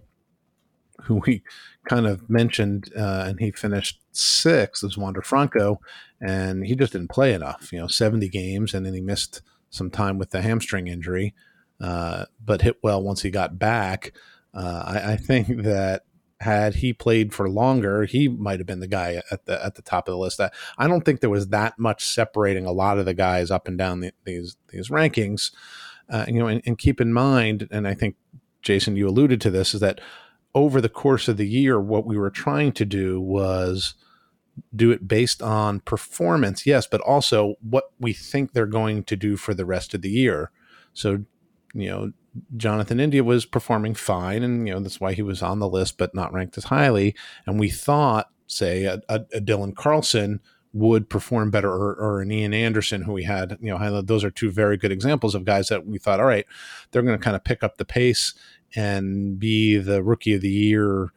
who we kind of mentioned, uh, and he finished sixth is Wander Franco, and he just didn't play enough. You know, seventy games, and then he missed some time with the hamstring injury, uh, but hit well once he got back. Uh, I, I, think that had he played for longer, he might have been the guy at the at the top of the list. I, I don't think there was that much separating a lot of the guys up and down the, these these rankings. Uh, you know, and, and keep in mind, and I think Jason, you alluded to this, is that over the course of the year, what we were trying to do was do it based on performance, yes, but also what we think they're going to do for the rest of the year. So, you know, Jonathan India was performing fine, and you know that's why he was on the list, but not ranked as highly. And we thought, say, a, a, a Dylan Carlson would perform better, or, or, an Ian Anderson, who we had, you know, those are two very good examples of guys that we thought, all right, they're going to kind of pick up the pace and be the rookie of the year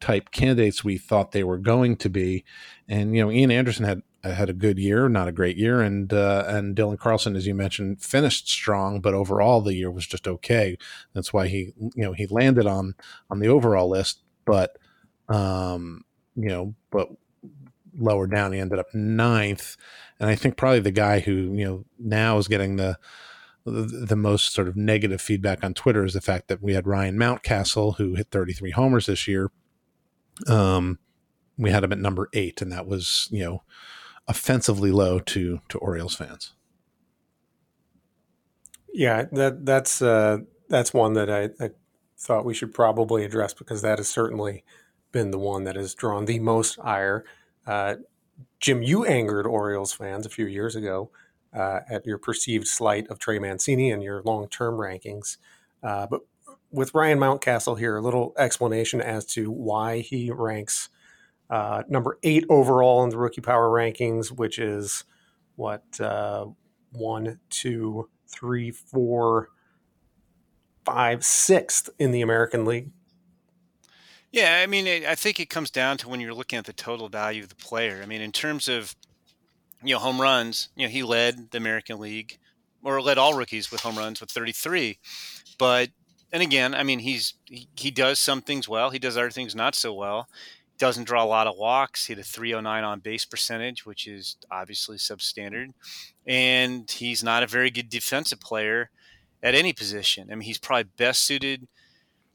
type candidates we thought they were going to be. And you know, Ian Anderson had had a good year, not a great year, and uh, and Dylan Carlson, as you mentioned, finished strong, but overall the year was just okay. That's why he you know he landed on on the overall list, but um, you know, but lower down he ended up ninth, and I think probably the guy who you know now is getting the the most sort of negative feedback on Twitter is the fact that we had Ryan Mountcastle, who hit 33 homers this year. Um, we had him at number eight, and that was, you know, offensively low to to Orioles fans. Yeah, that that's uh, that's one that I, I thought we should probably address because that has certainly been the one that has drawn the most ire. Uh, Jim, you angered Orioles fans a few years ago uh, at your perceived slight of Trey Mancini and your long term rankings. Uh, but with Ryan Mountcastle here, a little explanation as to why he ranks uh, number eight overall in the rookie power rankings, which is what uh, one, two, three, four, five, sixth in the American League. Yeah, I mean, I think it comes down to when you're looking at the total value of the player. I mean, in terms of you know home runs, you know he led the American League or led all rookies with home runs with 33, but and again, I mean, he's he, he does some things well. He does other things not so well. Doesn't draw a lot of walks. He had a 309 on base percentage, which is obviously substandard. And he's not a very good defensive player at any position. I mean, he's probably best suited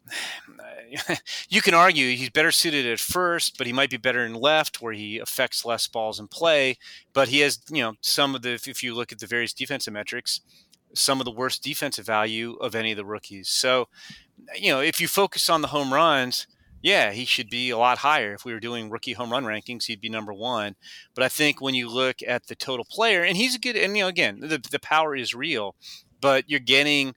you can argue he's better suited at first, but he might be better in left where he affects less balls in play. But he has, you know, some of the, if you look at the various defensive metrics, some of the worst defensive value of any of the rookies. So, you know, if you focus on the home runs, yeah, he should be a lot higher. If we were doing rookie home run rankings, he'd be number one. But I think when you look at the total player, and he's a good, and you know, again, the, the power is real, but you're getting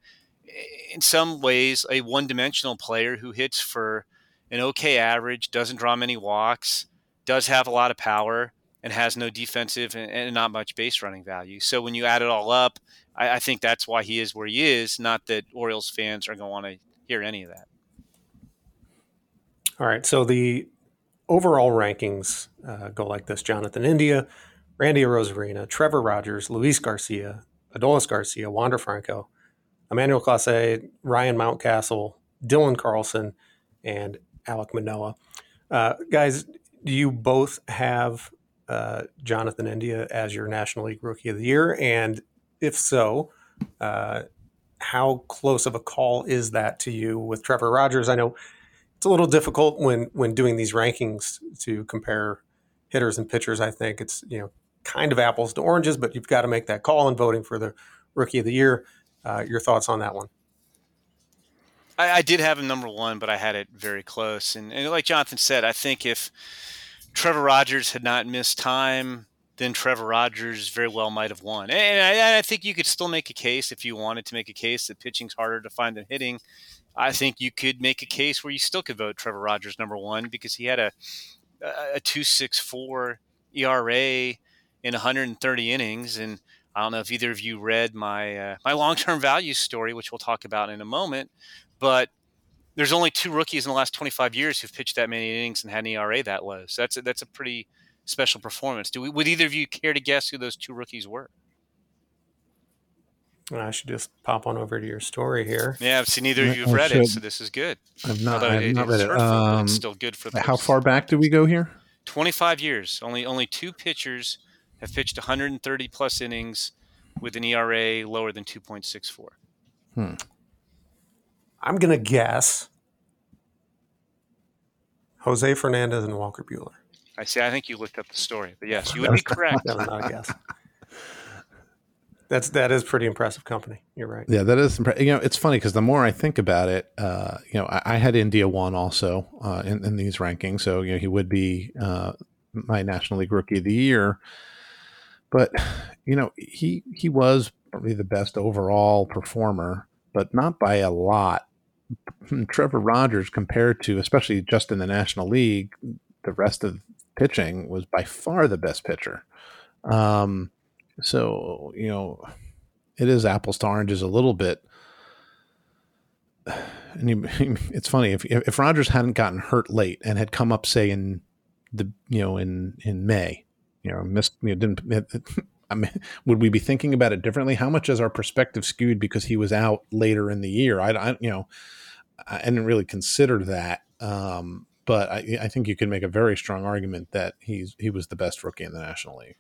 in some ways a one-dimensional player who hits for an okay average, doesn't draw many walks, does have a lot of power, and has no defensive and, and not much base running value. So when you add it all up, I, I think that's why he is where he is. Not that Orioles fans are going to want to hear any of that. All right. So the overall rankings uh, go like this: Jonathan India, Randy Arozarena, Trevor Rogers, Luis Garcia, Adolis Garcia, Wander Franco, Emmanuel Clase, Ryan Mountcastle, Dylan Carlson, and Alek Manoah. Uh, guys, do you both have uh, Jonathan India as your National League Rookie of the Year? And if so, uh, how close of a call is that to you with Trevor Rogers? I know it's a little difficult when when doing these rankings to compare hitters and pitchers. I think it's you know kind of apples to oranges, but you've got to make that call in voting for the Rookie of the Year. Uh, your thoughts on that one? I, I, did have him number one, but I had it very close. And, and like Jonathan said, I think if Trevor Rogers had not missed time, then Trevor Rogers very well might have won. And I, I, think you could still make a case if you wanted to make a case that pitching's harder to find than hitting. I think you could make a case where you still could vote Trevor Rogers number one because he had a a two six four ERA in 130 innings, and I don't know if either of you read my uh, my long term value story, which we'll talk about in a moment. But there's only two rookies in the last 25 years who've pitched that many innings and had an ERA that low. So that's a, that's a pretty special performance. Do we, would either of you care to guess who those two rookies were? I should just pop on over to your story here. Yeah, I see, neither of you have read it, so this is good. I've not, I've it, not read it. Um, it's still good for. How far back do we go here? Twenty-five years. Only only two pitchers have pitched 130 plus innings with an ERA lower than 2.64. Hmm. I'm going to guess Jose Fernandez and Walker Buehler. I see. I think you looked up the story, but yes, you would be correct. that was not a guess. That's that is pretty impressive company. You're right. Yeah, that is. Impre- you know, it's funny because the more I think about it, uh, you know, I, I, had India one also uh, in, in, these rankings, so you know he would be uh, my National League Rookie of the Year. But you know, he he was probably the best overall performer, but not by a lot. Trevor Rogers, compared to especially just in the National League, the rest of pitching was by far the best pitcher. Um, so you know, it is apples to oranges a little bit. And it's funny if if Rogers hadn't gotten hurt late and had come up, say in the you know in in May, you know, missed, you know, didn't, I mean, would we be thinking about it differently? How much is our perspective skewed because he was out later in the year? I, I you know, I didn't really consider that. Um, but I, I, think you can make a very strong argument that he's he was the best rookie in the National League.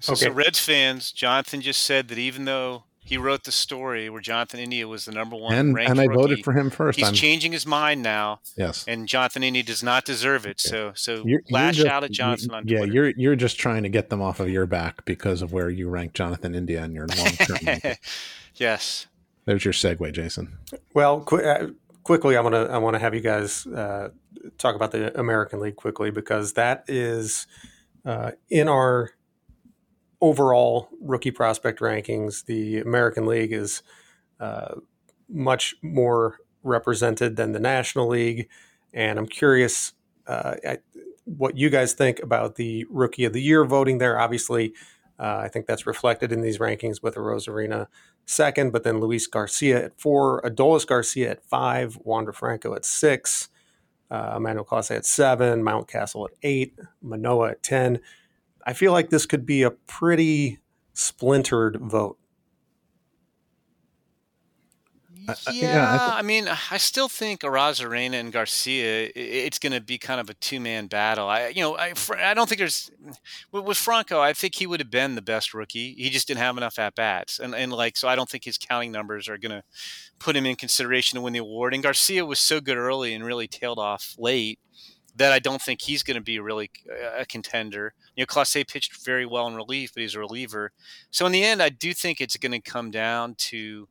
So, okay. so Reds fans, Jonathan just said that even though he wrote the story where Jonathan India was the number one and, ranked and I rookie. voted for him first. He's I'm, changing his mind now. Yes, and Jonathan India does not deserve it. So so you're, lash you're just, out at Jonathan on yeah, Twitter. you're you're just trying to get them off of your back because of where you rank Jonathan India in your long term. yes, there's your segue, Jason. Well, qu- uh, quickly, I want to I want to have you guys uh, talk about the American League quickly because that is uh, in our overall rookie prospect rankings, the American League is uh, much more represented than the National League. And I'm curious uh, what you guys think about the Rookie of the Year voting there. Obviously, uh, I think that's reflected in these rankings with Arozarena second, but then Luis Garcia at four, Adolis Garcia at five, Wander Franco at six, uh, Emmanuel Clase at seven, Mount Mountcastle at eight, Manoah at 10. I feel like this could be a pretty splintered vote. yeah, yeah I, I, mean, I still think Arozarena and Garcia. It's going to be kind of a two man battle. I, you know, I, I don't think there's with Franco. I think he would have been the best rookie. He just didn't have enough at bats, and and like so, I don't think his counting numbers are going to put him in consideration to win the award. And Garcia was so good early and really tailed off late that I don't think he's going to be really a contender. You know, Clase pitched very well in relief, but he's a reliever. So in the end, I do think it's going to come down to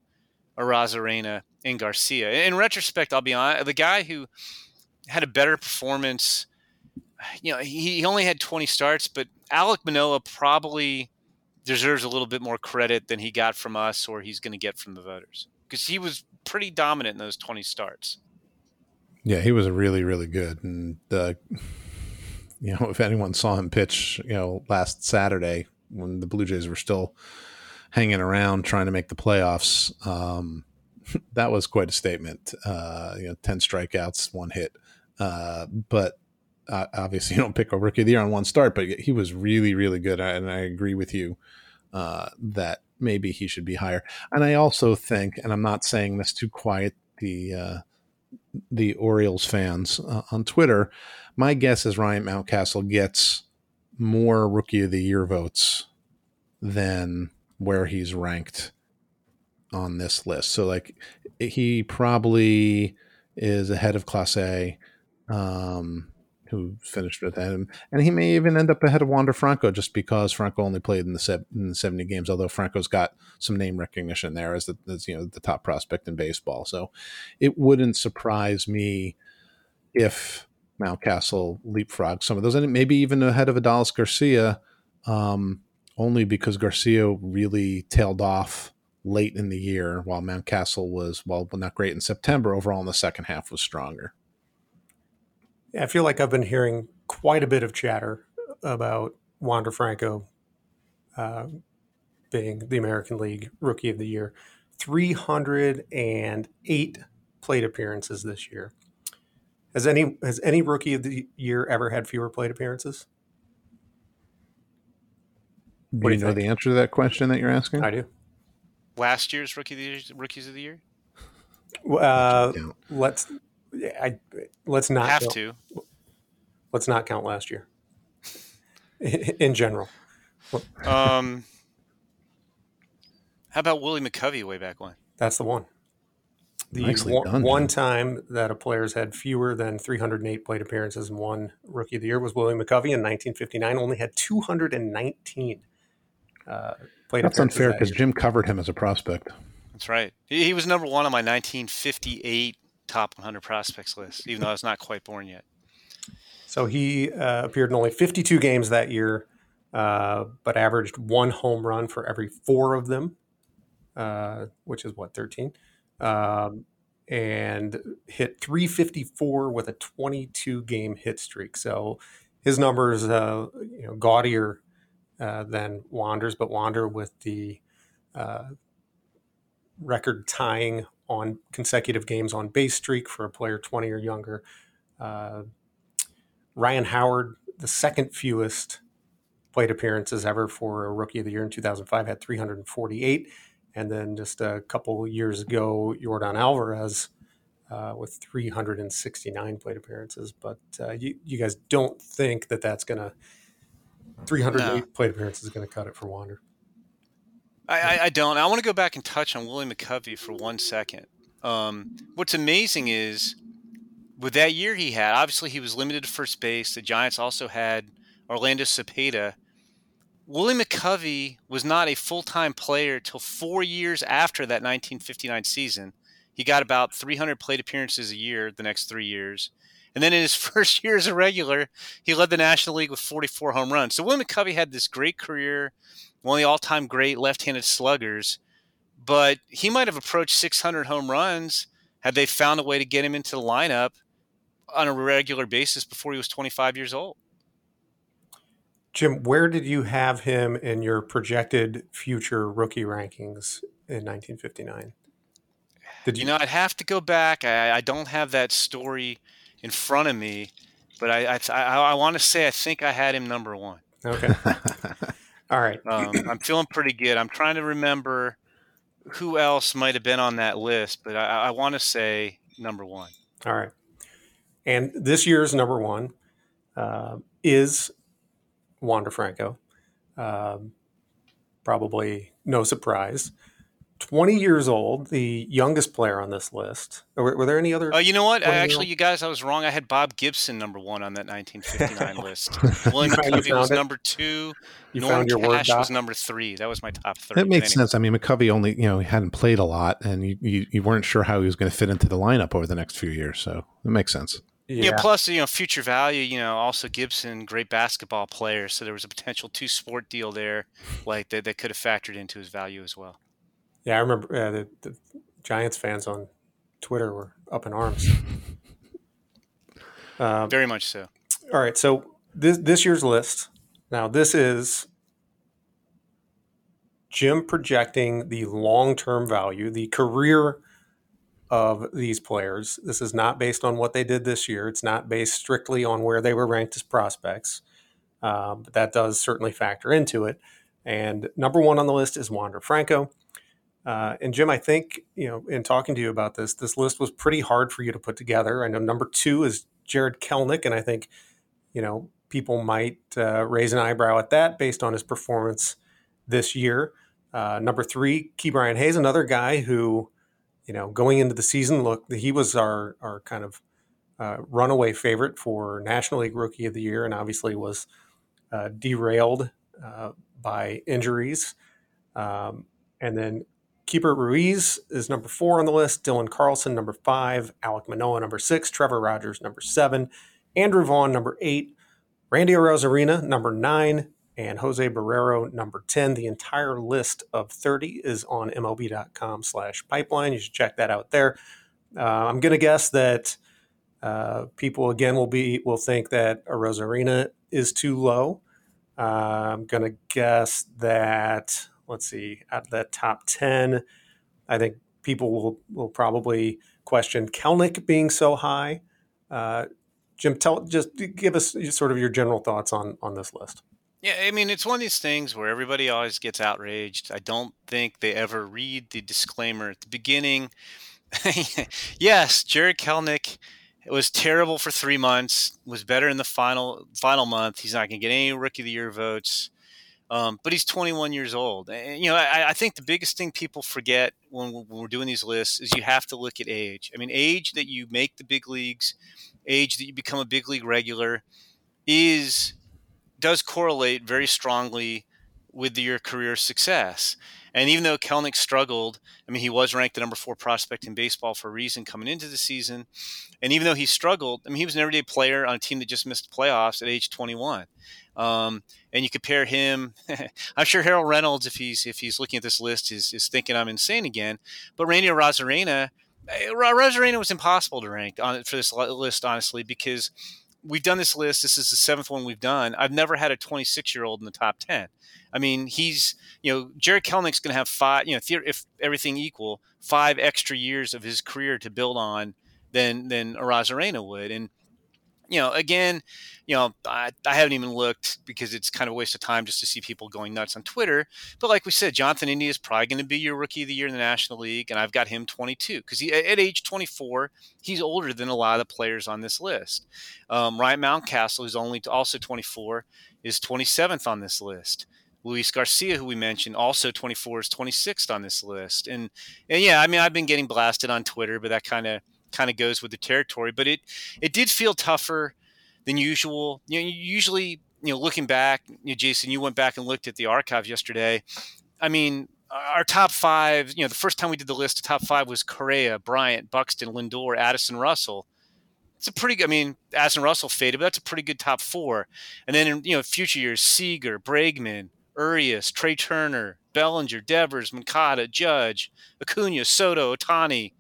Arozarena and Garcia. In retrospect, I'll be honest, the guy who had a better performance, you know, he, he only had 20 starts, but Alek Manoah probably deserves a little bit more credit than he got from us or he's going to get from the voters because he was pretty dominant in those 20 starts. Yeah, he was really, really good. And, uh, you know, if anyone saw him pitch, you know, last Saturday when the Blue Jays were still hanging around trying to make the playoffs, um, that was quite a statement. Uh, you know, 10 strikeouts, one hit. Uh, but uh, obviously, you don't pick a rookie of the year on one start, but he was really, really good. And I agree with you uh, that maybe he should be higher. And I also think, and I'm not saying this to quiet the uh, the Orioles fans uh, on Twitter, my guess is Ryan Mountcastle gets more Rookie of the Year votes than where he's ranked on this list. So, like, he probably is ahead of Clase. Um, who finished with him, and he may even end up ahead of Wander Franco just because Franco only played in the, se- in the seventy games. Although Franco's got some name recognition there as the as, you know the top prospect in baseball, so it wouldn't surprise me if Mountcastle leapfrog some of those, and maybe even ahead of Adolis Garcia, um, only because Garcia really tailed off late in the year, while Mountcastle was well not great in September. Overall, in the second half was stronger. I feel like I've been hearing quite a bit of chatter about Wander Franco uh, being the American League Rookie of the Year. 308 plate appearances this year. Has any has any rookie of the year ever had fewer plate appearances? Do what you, do you know the answer to that question that you're asking? I do. Last year's rookie of the year, rookies of the year. Uh, let's I let's not have count, to. Let's not count last year. In general. Um, how about Willie McCovey way back when? That's the one. The one, done, one time that a player's had fewer than 308 plate appearances and one rookie of the year was Willie McCovey in 1959. Only had 219 uh, plate appearances. That's unfair because Jim covered him as a prospect. That's right. He, he was number one on my 1958 top 100 prospects list, even though I was not quite born yet. So he uh, appeared in only 52 games that year, uh, but averaged one home run for every four of them, uh, which is what 13, um, and hit 354 with a 22 game hit streak. So his numbers, uh, you know, gaudier uh, than Wander's, but Wander with the uh, record tying on consecutive games on base streak for a player 20 or younger. Uh, Ryan Howard, the second fewest plate appearances ever for a rookie of the year in 2005, had 348. And then just a couple years ago, Yordan Alvarez uh, with 369 plate appearances. But uh, you, you guys don't think that that's going to 308 no. plate appearances is going to cut it for Wander. I, I, don't. I want to go back and touch on Willie McCovey for one second. Um, what's amazing is with that year he had, obviously he was limited to first base. The Giants also had Orlando Cepeda. Willie McCovey was not a full time player till four years after that 1959 season. He got about 300 plate appearances a year the next three years. And then in his first year as a regular, he led the National League with 44 home runs. So Willie McCovey had this great career one of the all-time great left-handed sluggers, but he might have approached 600 home runs had they found a way to get him into the lineup on a regular basis before he was 25 years old. Jim, where did you have him in your projected future rookie rankings in 1959? Did you, you know? I'd have to go back. I, I, don't have that story in front of me, but I I, I, I want to say I think I had him number one. Okay. All right. Um, I'm feeling pretty good. I'm trying to remember who else might have been on that list, but I, I want to say number one. All right. And this year's number one uh, is Wander Franco. Um, probably no surprise. 20 years old, the youngest player on this list. Were, were there any other? Oh, you know what? Actually, you guys, I was wrong. I had Bob Gibson number one on that 1959 list. William McCovey was it? number two. You Norm found your Cash word was number three. That was my top three. That makes sense. I mean, McCovey only, you know, he hadn't played a lot, and you, you, you weren't sure how he was going to fit into the lineup over the next few years. So it makes sense. Yeah. yeah. Plus, you know, future value. You know, also Gibson, great basketball player. So there was a potential two sport deal there, like that, that could have factored into his value as well. Yeah, I remember uh, the, the, Giants fans on Twitter were up in arms. Um, Very much so. All right, so this this year's list. Now this is Jim projecting the long term value, the career of these players. This is not based on what they did this year. It's not based strictly on where they were ranked as prospects, um, but that does certainly factor into it. And number one on the list is Wander Franco. Uh, and Jim, I think you know, in talking to you about this, this list was pretty hard for you to put together. I know number two is Jarred Kelenic, and I think you know people might uh, raise an eyebrow at that based on his performance this year. Uh, number three, Ke'Bryan Hayes, another guy who, you know, going into the season, look, he was our our kind of uh, runaway favorite for National League Rookie of the Year, and obviously was uh, derailed uh, by injuries. Um, and then Keibert Ruiz is number four on the list. Dylan Carlson, number five. Alek Manoah, number six. Trevor Rogers, number seven. Andrew Vaughn, number eight. Randy Arozarena, number nine. And Jose Barrero, number 10. The entire list of 30 is on MLB.com slash pipeline. You should check that out there. Uh, I'm going to guess that uh, people, again, will be will think that Arozarena is too low. Uh, I'm going to guess that let's see, at the top 10, I think people will, will probably question Kelenic being so high. Uh, Jim, tell just give us sort of your general thoughts on on this list. Yeah, I mean, it's one of these things where everybody always gets outraged. I don't think they ever read the disclaimer at the beginning. yes, Jarred Kelenic was terrible for three months. Was better in the final final month. He's not going to get any Rookie of the Year votes. Um, but he's 21 years old. And, you know, I, I, think the biggest thing people forget when, when we're doing these lists is you have to look at age. I mean, age that you make the big leagues, age that you become a big league regular, is does correlate very strongly with your career success. And even though Kelenic struggled, I mean, he was ranked the number four prospect in baseball for a reason coming into the season. And even though he struggled, I mean, he was an everyday player on a team that just missed the playoffs at age 21. Um, and you compare him. I'm sure Harold Reynolds, if he's if he's looking at this list, is is thinking I'm insane again. But Randy Arozarena, eh, Arozarena was impossible to rank on for this list, honestly, because we've done this list. This is the seventh one we've done. I've never had a 26 year old in the top 10. I mean, he's you know Jarred Kelenic's going to have five. You know, if everything equal, five extra years of his career to build on than than Arozarena would, and you know, again, you know, I, I haven't even looked because it's kind of a waste of time just to see people going nuts on Twitter. But like we said, Jonathan India is probably going to be your rookie of the year in the National League, and I've got him 22 because at age 24 he's older than a lot of the players on this list. Um, Ryan Mountcastle, who's only also 24, is 27th on this list. Luis Garcia, who we mentioned, also 24 is 26th on this list. And and yeah, I mean, I've been getting blasted on Twitter, but that kind of kind of goes with the territory. But it it did feel tougher than usual. You know, usually, you know, looking back, you know, Jason, you went back and looked at the archive yesterday. I mean, our top five, you know, the first time we did the list, the top five was Correa, Bryant, Buxton, Lindor, Addison Russell. It's a pretty, I mean, Addison Russell faded, but that's a pretty good top four. And then in, you know, future years, Seager, Bregman, Urias, Trey Turner, Bellinger, Devers, Moncada, Judge, Acuna, Soto, Ohtani,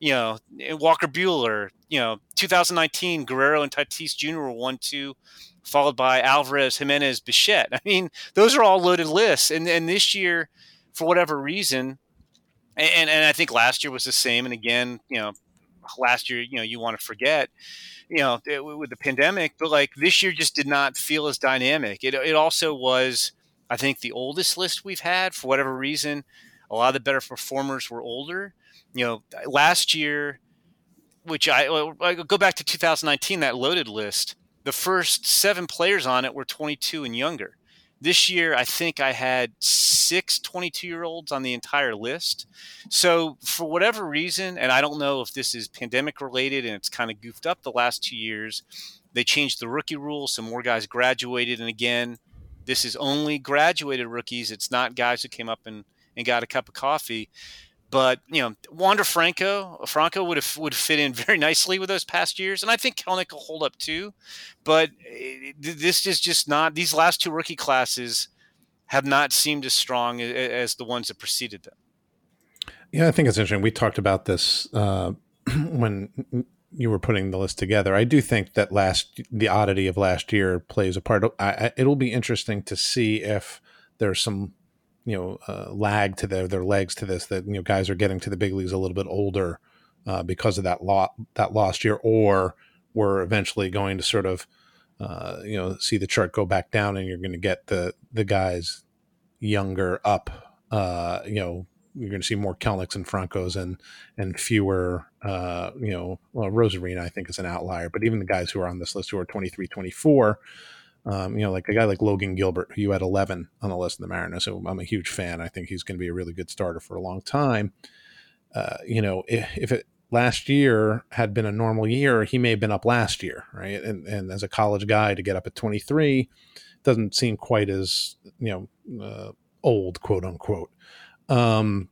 you know, eh, Walker Buehler, you know, 2019, Guerrero and Tatis Jr. were one, two, followed by Alvarez, Jimenez, Bichette. I mean, those are all loaded lists. And, and this year, for whatever reason, and, and I think last year was the same. And again, you know, last year, you know, you want to forget, you know, eh, with the pandemic, but like this year just did not feel as dynamic. It, it also was, I think, the oldest list we've had for whatever reason. A lot of the better performers were older. You know, last year, which I, I go back to 2019, that loaded list, the first seven players on it were 22 and younger. This year, I think I had six 22 year olds on the entire list. So, for whatever reason, and I don't know if this is pandemic related and it's kind of goofed up the last two years, they changed the rookie rule. Some more guys graduated. And again, this is only graduated rookies. It's not guys who came up and, and got a cup of coffee. But you know, Wander Franco, Franco would have would fit in very nicely with those past years, and I think Kelenic will hold up too. But eh, this is just not these last two rookie classes have not seemed as strong as the ones that preceded them. Yeah, I think it's interesting. We talked about this uh, when you were putting the list together. I do think that last the oddity of last year plays a part. I, I, it'll be interesting to see if there's some you know uh, lag to their their legs to this that you know guys are getting to the big leagues a little bit older uh, because of that lot that lost year, or we're eventually going to sort of uh, you know see the chart go back down, and you're going to get the the guys younger up. Uh, you know, you're going to see more Kelenics and Francos and and fewer, uh, you know, well, Arozarena I think is an outlier, but even the guys who are on this list who are 23, 24, um, you know, like a guy like Logan Gilbert, who you had 11 on the list of the Mariners. So I'm a huge fan. I think he's going to be a really good starter for a long time. Uh, you know, if, if, it last year had been a normal year, he may have been up last year, right? And, and as a college guy to get up at 23 doesn't seem quite as, you know, uh, old, quote unquote. Um,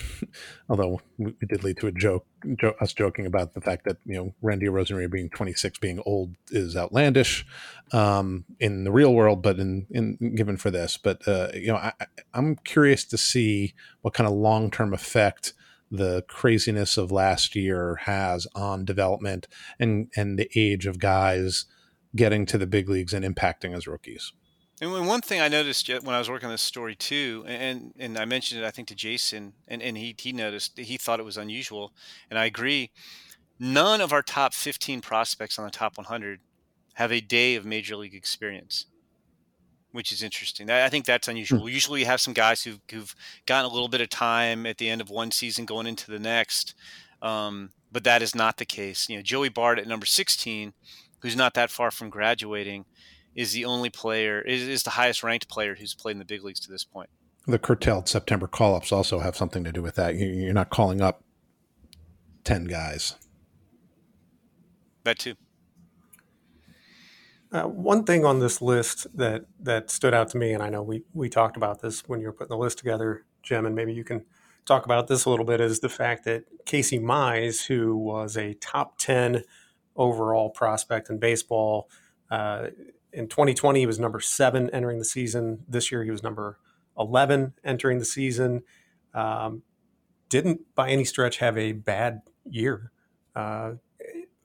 although we did lead to a joke, jo- us joking about the fact that you know Randy Arozarena being 26 being old is outlandish um, in the real world, but in, in given for this, but uh, you know I, I'm curious to see what kind of long term effect the craziness of last year has on development and and the age of guys getting to the big leagues and impacting as rookies. And one thing I noticed when I was working on this story too, and and I mentioned it I think to Jason, and, and he he noticed that he thought it was unusual, and I agree. None of our top 15 prospects on the top 100 have a day of major league experience, which is interesting. I think that's unusual. Hmm. Usually, you have some guys who've, who've gotten a little bit of time at the end of one season going into the next, um, but that is not the case. You know, Joey Bart at number 16, who's not that far from graduating is the only player is, is the highest ranked player who's played in the big leagues to this point. The curtailed September call ups also have something to do with that. You're not calling up ten guys. That too. Uh, one thing on this list that that stood out to me, and I know we we talked about this when you were putting the list together, Jim, and maybe you can talk about this a little bit, is the fact that Casey Mize, who was a top ten overall prospect in baseball, uh, in 2020, he was number seven entering the season. This year, he was number 11 entering the season. Um, didn't by any stretch have a bad year. Uh,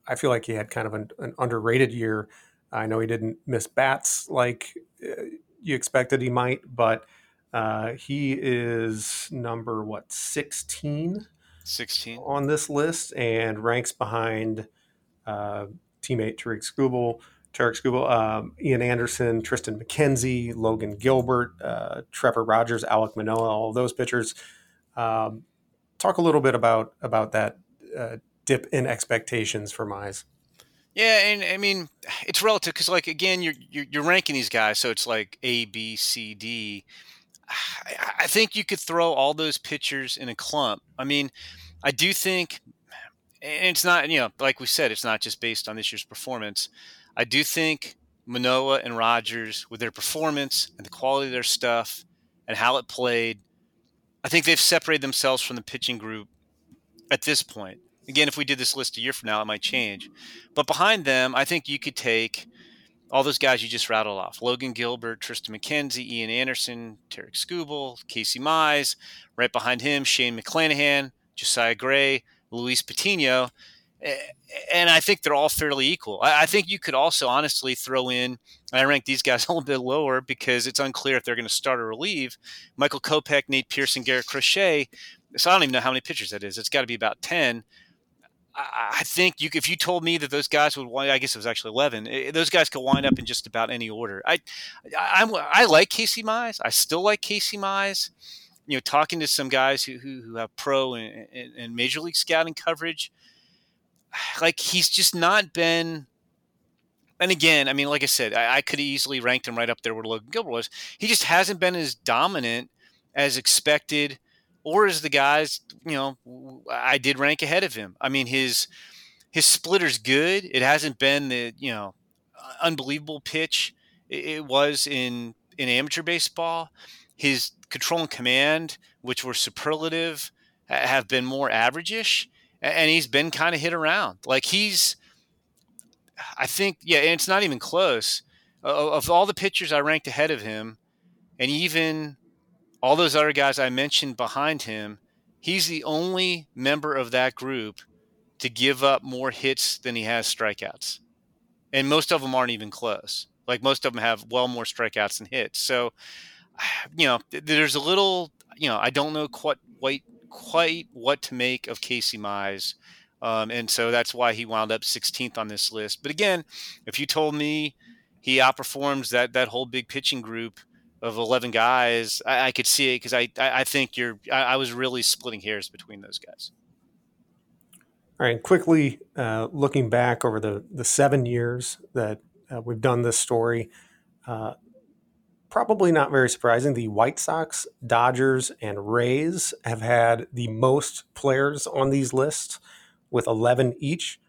I feel like he had kind of an, an, underrated year. I know he didn't miss bats like uh, you expected he might, but uh, he is number what 16 16 on this list and ranks behind uh, teammate Tarik Skubal, Tarik Skubal, um, Ian Anderson, Triston McKenzie, Logan Gilbert, uh, Trevor Rogers, Alek Manoah, all those pitchers. Um, talk a little bit about about that uh, dip in expectations for Mize. Yeah, and I mean it's relative because, like, again, you're, you're, you're ranking these guys, so it's like A, B, C, D. I think you could throw all those pitchers in a clump. I mean, I do think, and it's not you know, like we said, it's not just based on this year's performance. I do think Manoah and Rogers, with their performance and the quality of their stuff and how it played, I think they've separated themselves from the pitching group at this point. Again, if we did this list a year from now, it might change. But behind them, I think you could take all those guys you just rattled off Logan Gilbert, Triston McKenzie, Ian Anderson, Tarik Skubal, Casey Mize. Right behind him, Shane McClanahan, Josiah Gray, Luis Patino and I think they're all fairly equal. I, think you could also honestly throw in. I rank these guys a little bit lower because it's unclear if they're going to start or relieve. Michael Kopech, Nate Pearson, Garrett Crochet. So I don't even know how many pitchers that is. It's got to be about ten. I, think you, if you told me that those guys would, I guess it was actually eleven. Eh, those guys could wind up in just about any order. I, I, I like Casey Mize. I still like Casey Mize. you know, talking to some guys who who, who have pro and, and major league scouting coverage, like he's just not been and again, I mean, like I said, I, I could easily ranked him right up there where Logan Gilbert was. He just hasn't been as dominant as expected, or as the guys, you know, I did rank ahead of him. I mean, his his splitter's good. It hasn't been the you know unbelievable pitch it was in in amateur baseball. His control and command, which were superlative, have been more averageish, and he's been kind of hit around. Like he's I think, yeah, and it's not even close. Of all the pitchers I ranked ahead of him, and even all those other guys I mentioned behind him, he's the only member of that group to give up more hits than he has strikeouts. And most of them aren't even close. Like most of them have well more strikeouts than hits. So, you know, there's a little, you know, I don't know quite quite quite what to make of Casey Mize. Um, and so that's why he wound up 16th on this list. But again, if you told me he outperforms that that whole big pitching group of 11 guys, I, I could see it because I, I think you're I, I, was really splitting hairs between those guys. All right, quickly uh, looking back over the the seven years that uh, we've done this story. Uh, probably not very surprising. The White Sox, Dodgers, and Rays have had the most players on these lists with 11 each,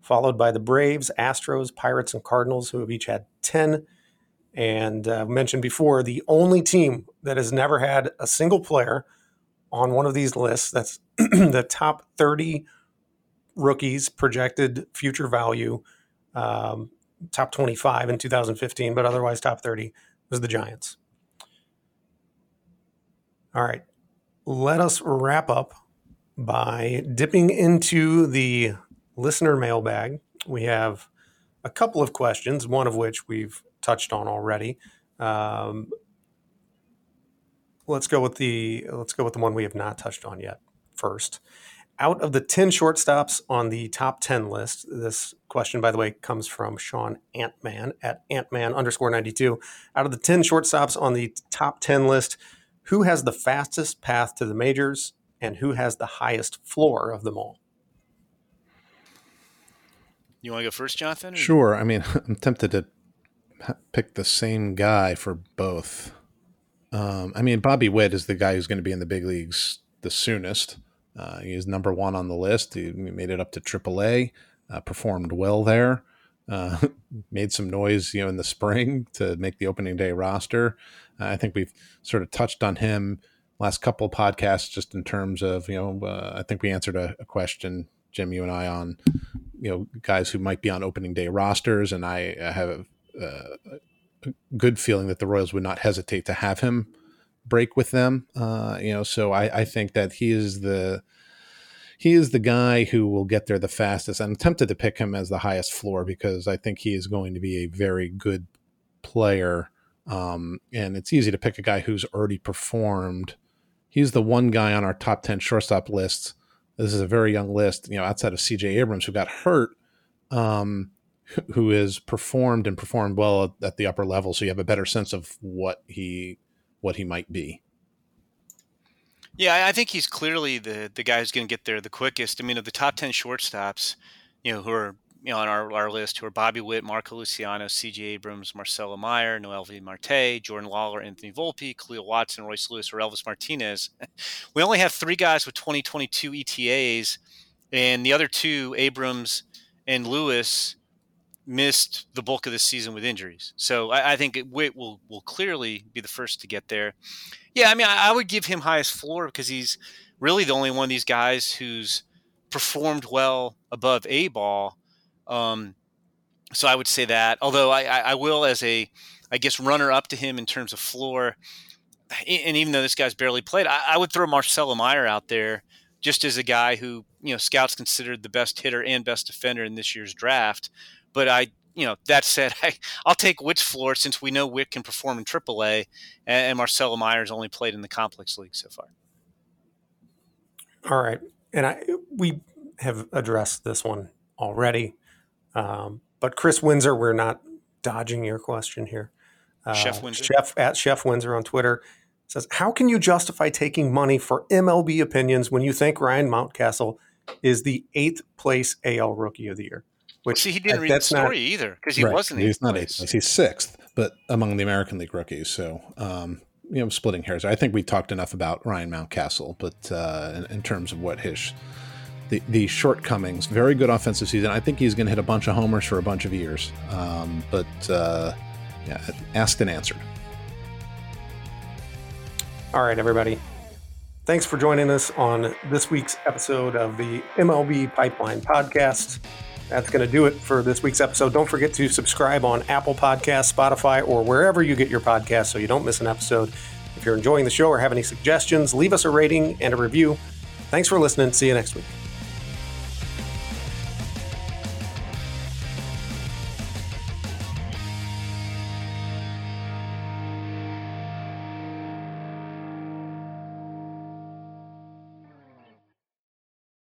followed by the Braves, Astros, Pirates, and Cardinals, who have each had 10. And uh, mentioned before, the only team that has never had a single player on one of these lists that's the top 30 rookies projected future value, um, top 25 in 2015, but otherwise top 30 was the Giants. All right, let us wrap up by dipping into the listener mailbag. We have a couple of questions, one of which we've touched on already. Um, let's go with the let's go with the one we have not touched on yet first. Out of the 10 shortstops on the top 10 list, this question, by the way, comes from Sean Antman at Antman underscore 92. Out of the 10 shortstops on the top 10 list, who has the fastest path to the majors and who has the highest floor of them all. You want to go first, Jonathan? Or? Sure. I mean, I'm tempted to pick the same guy for both. Um, I mean, Bobby Witt is the guy who's going to be in the big leagues the soonest. Uh, he is number one on the list. He made it up to AAA, uh, performed well there, uh, made some noise, you know, in the spring to make the opening day roster. I think we've sort of touched on him last couple podcasts just in terms of you know uh, i think we answered a, a, question jim you and i on you know guys who might be on opening day rosters and i, I have a, a, good feeling that the royals would not hesitate to have him break with them uh, you know so I, I think that he is the he is the guy who will get there the fastest i'm tempted to pick him as the highest floor because i think he is going to be a very good player um, and it's easy to pick a guy who's already performed he's the one guy on our top 10 shortstop lists. This is a very young list, you know, outside of CJ Abrams, who got hurt, um, who has performed and performed well at, the upper level. So you have a better sense of what he, what he might be. Yeah, I think he's clearly the the guy who's going to get there the quickest. I mean, of the top ten shortstops, you know, who are you know, on our, our list who are Bobby Witt, Marco Luciano, C.J. Abrams, Marcelo Meyer, Noelvi Marte, Jordan Lawlar, Anthony Volpe, Khalil Watson, Royce Lewis, Orelvis Martinez. We only have three guys with 2022 ETAs, and the other two, Abrams and Lewis, missed the bulk of the season with injuries. So I, I think Witt will will clearly be the first to get there. Yeah, I mean, I, I would give him highest floor because he's really the only one of these guys who's performed well above A ball um, so I would say that. Although I, I, will, as a, I guess, runner up to him in terms of floor, and even though this guy's barely played, I, I would throw Marcelo Meyer out there just as a guy who you know scouts considered the best hitter and best defender in this year's draft. But I, you know, that said, I, I'll take Witt's floor since we know Witt can perform in AAA, and, and Marcelo Meyer's only played in the complex league so far. All right, and I we have addressed this one already. Um, but Chris Windsor, we're not dodging your question here. Uh, Chef Windsor. Chef at Chef Windsor on Twitter. says, How can you justify taking money for MLB opinions when you think Ryan Mountcastle is the eighth place AL rookie of the year? Which See, he didn't read the story not, either because he right, wasn't. He's not eighth place. He's sixth, but among the American League rookies. So, um, you know, splitting hairs. I think we talked enough about Ryan Mountcastle, but uh, in, in, terms of what his the, the shortcomings, very good offensive season. I think he's going to hit a bunch of homers for a bunch of years. Um, but uh, yeah, asked and answered. All right, everybody. Thanks for joining us on this week's episode of the MLB Pipeline Podcast. That's going to do it for this week's episode. Don't forget to subscribe on Apple Podcasts, Spotify, or wherever you get your podcasts so you don't miss an episode. If you're enjoying the show or have any suggestions, leave us a rating and a review. Thanks for listening. See you next week.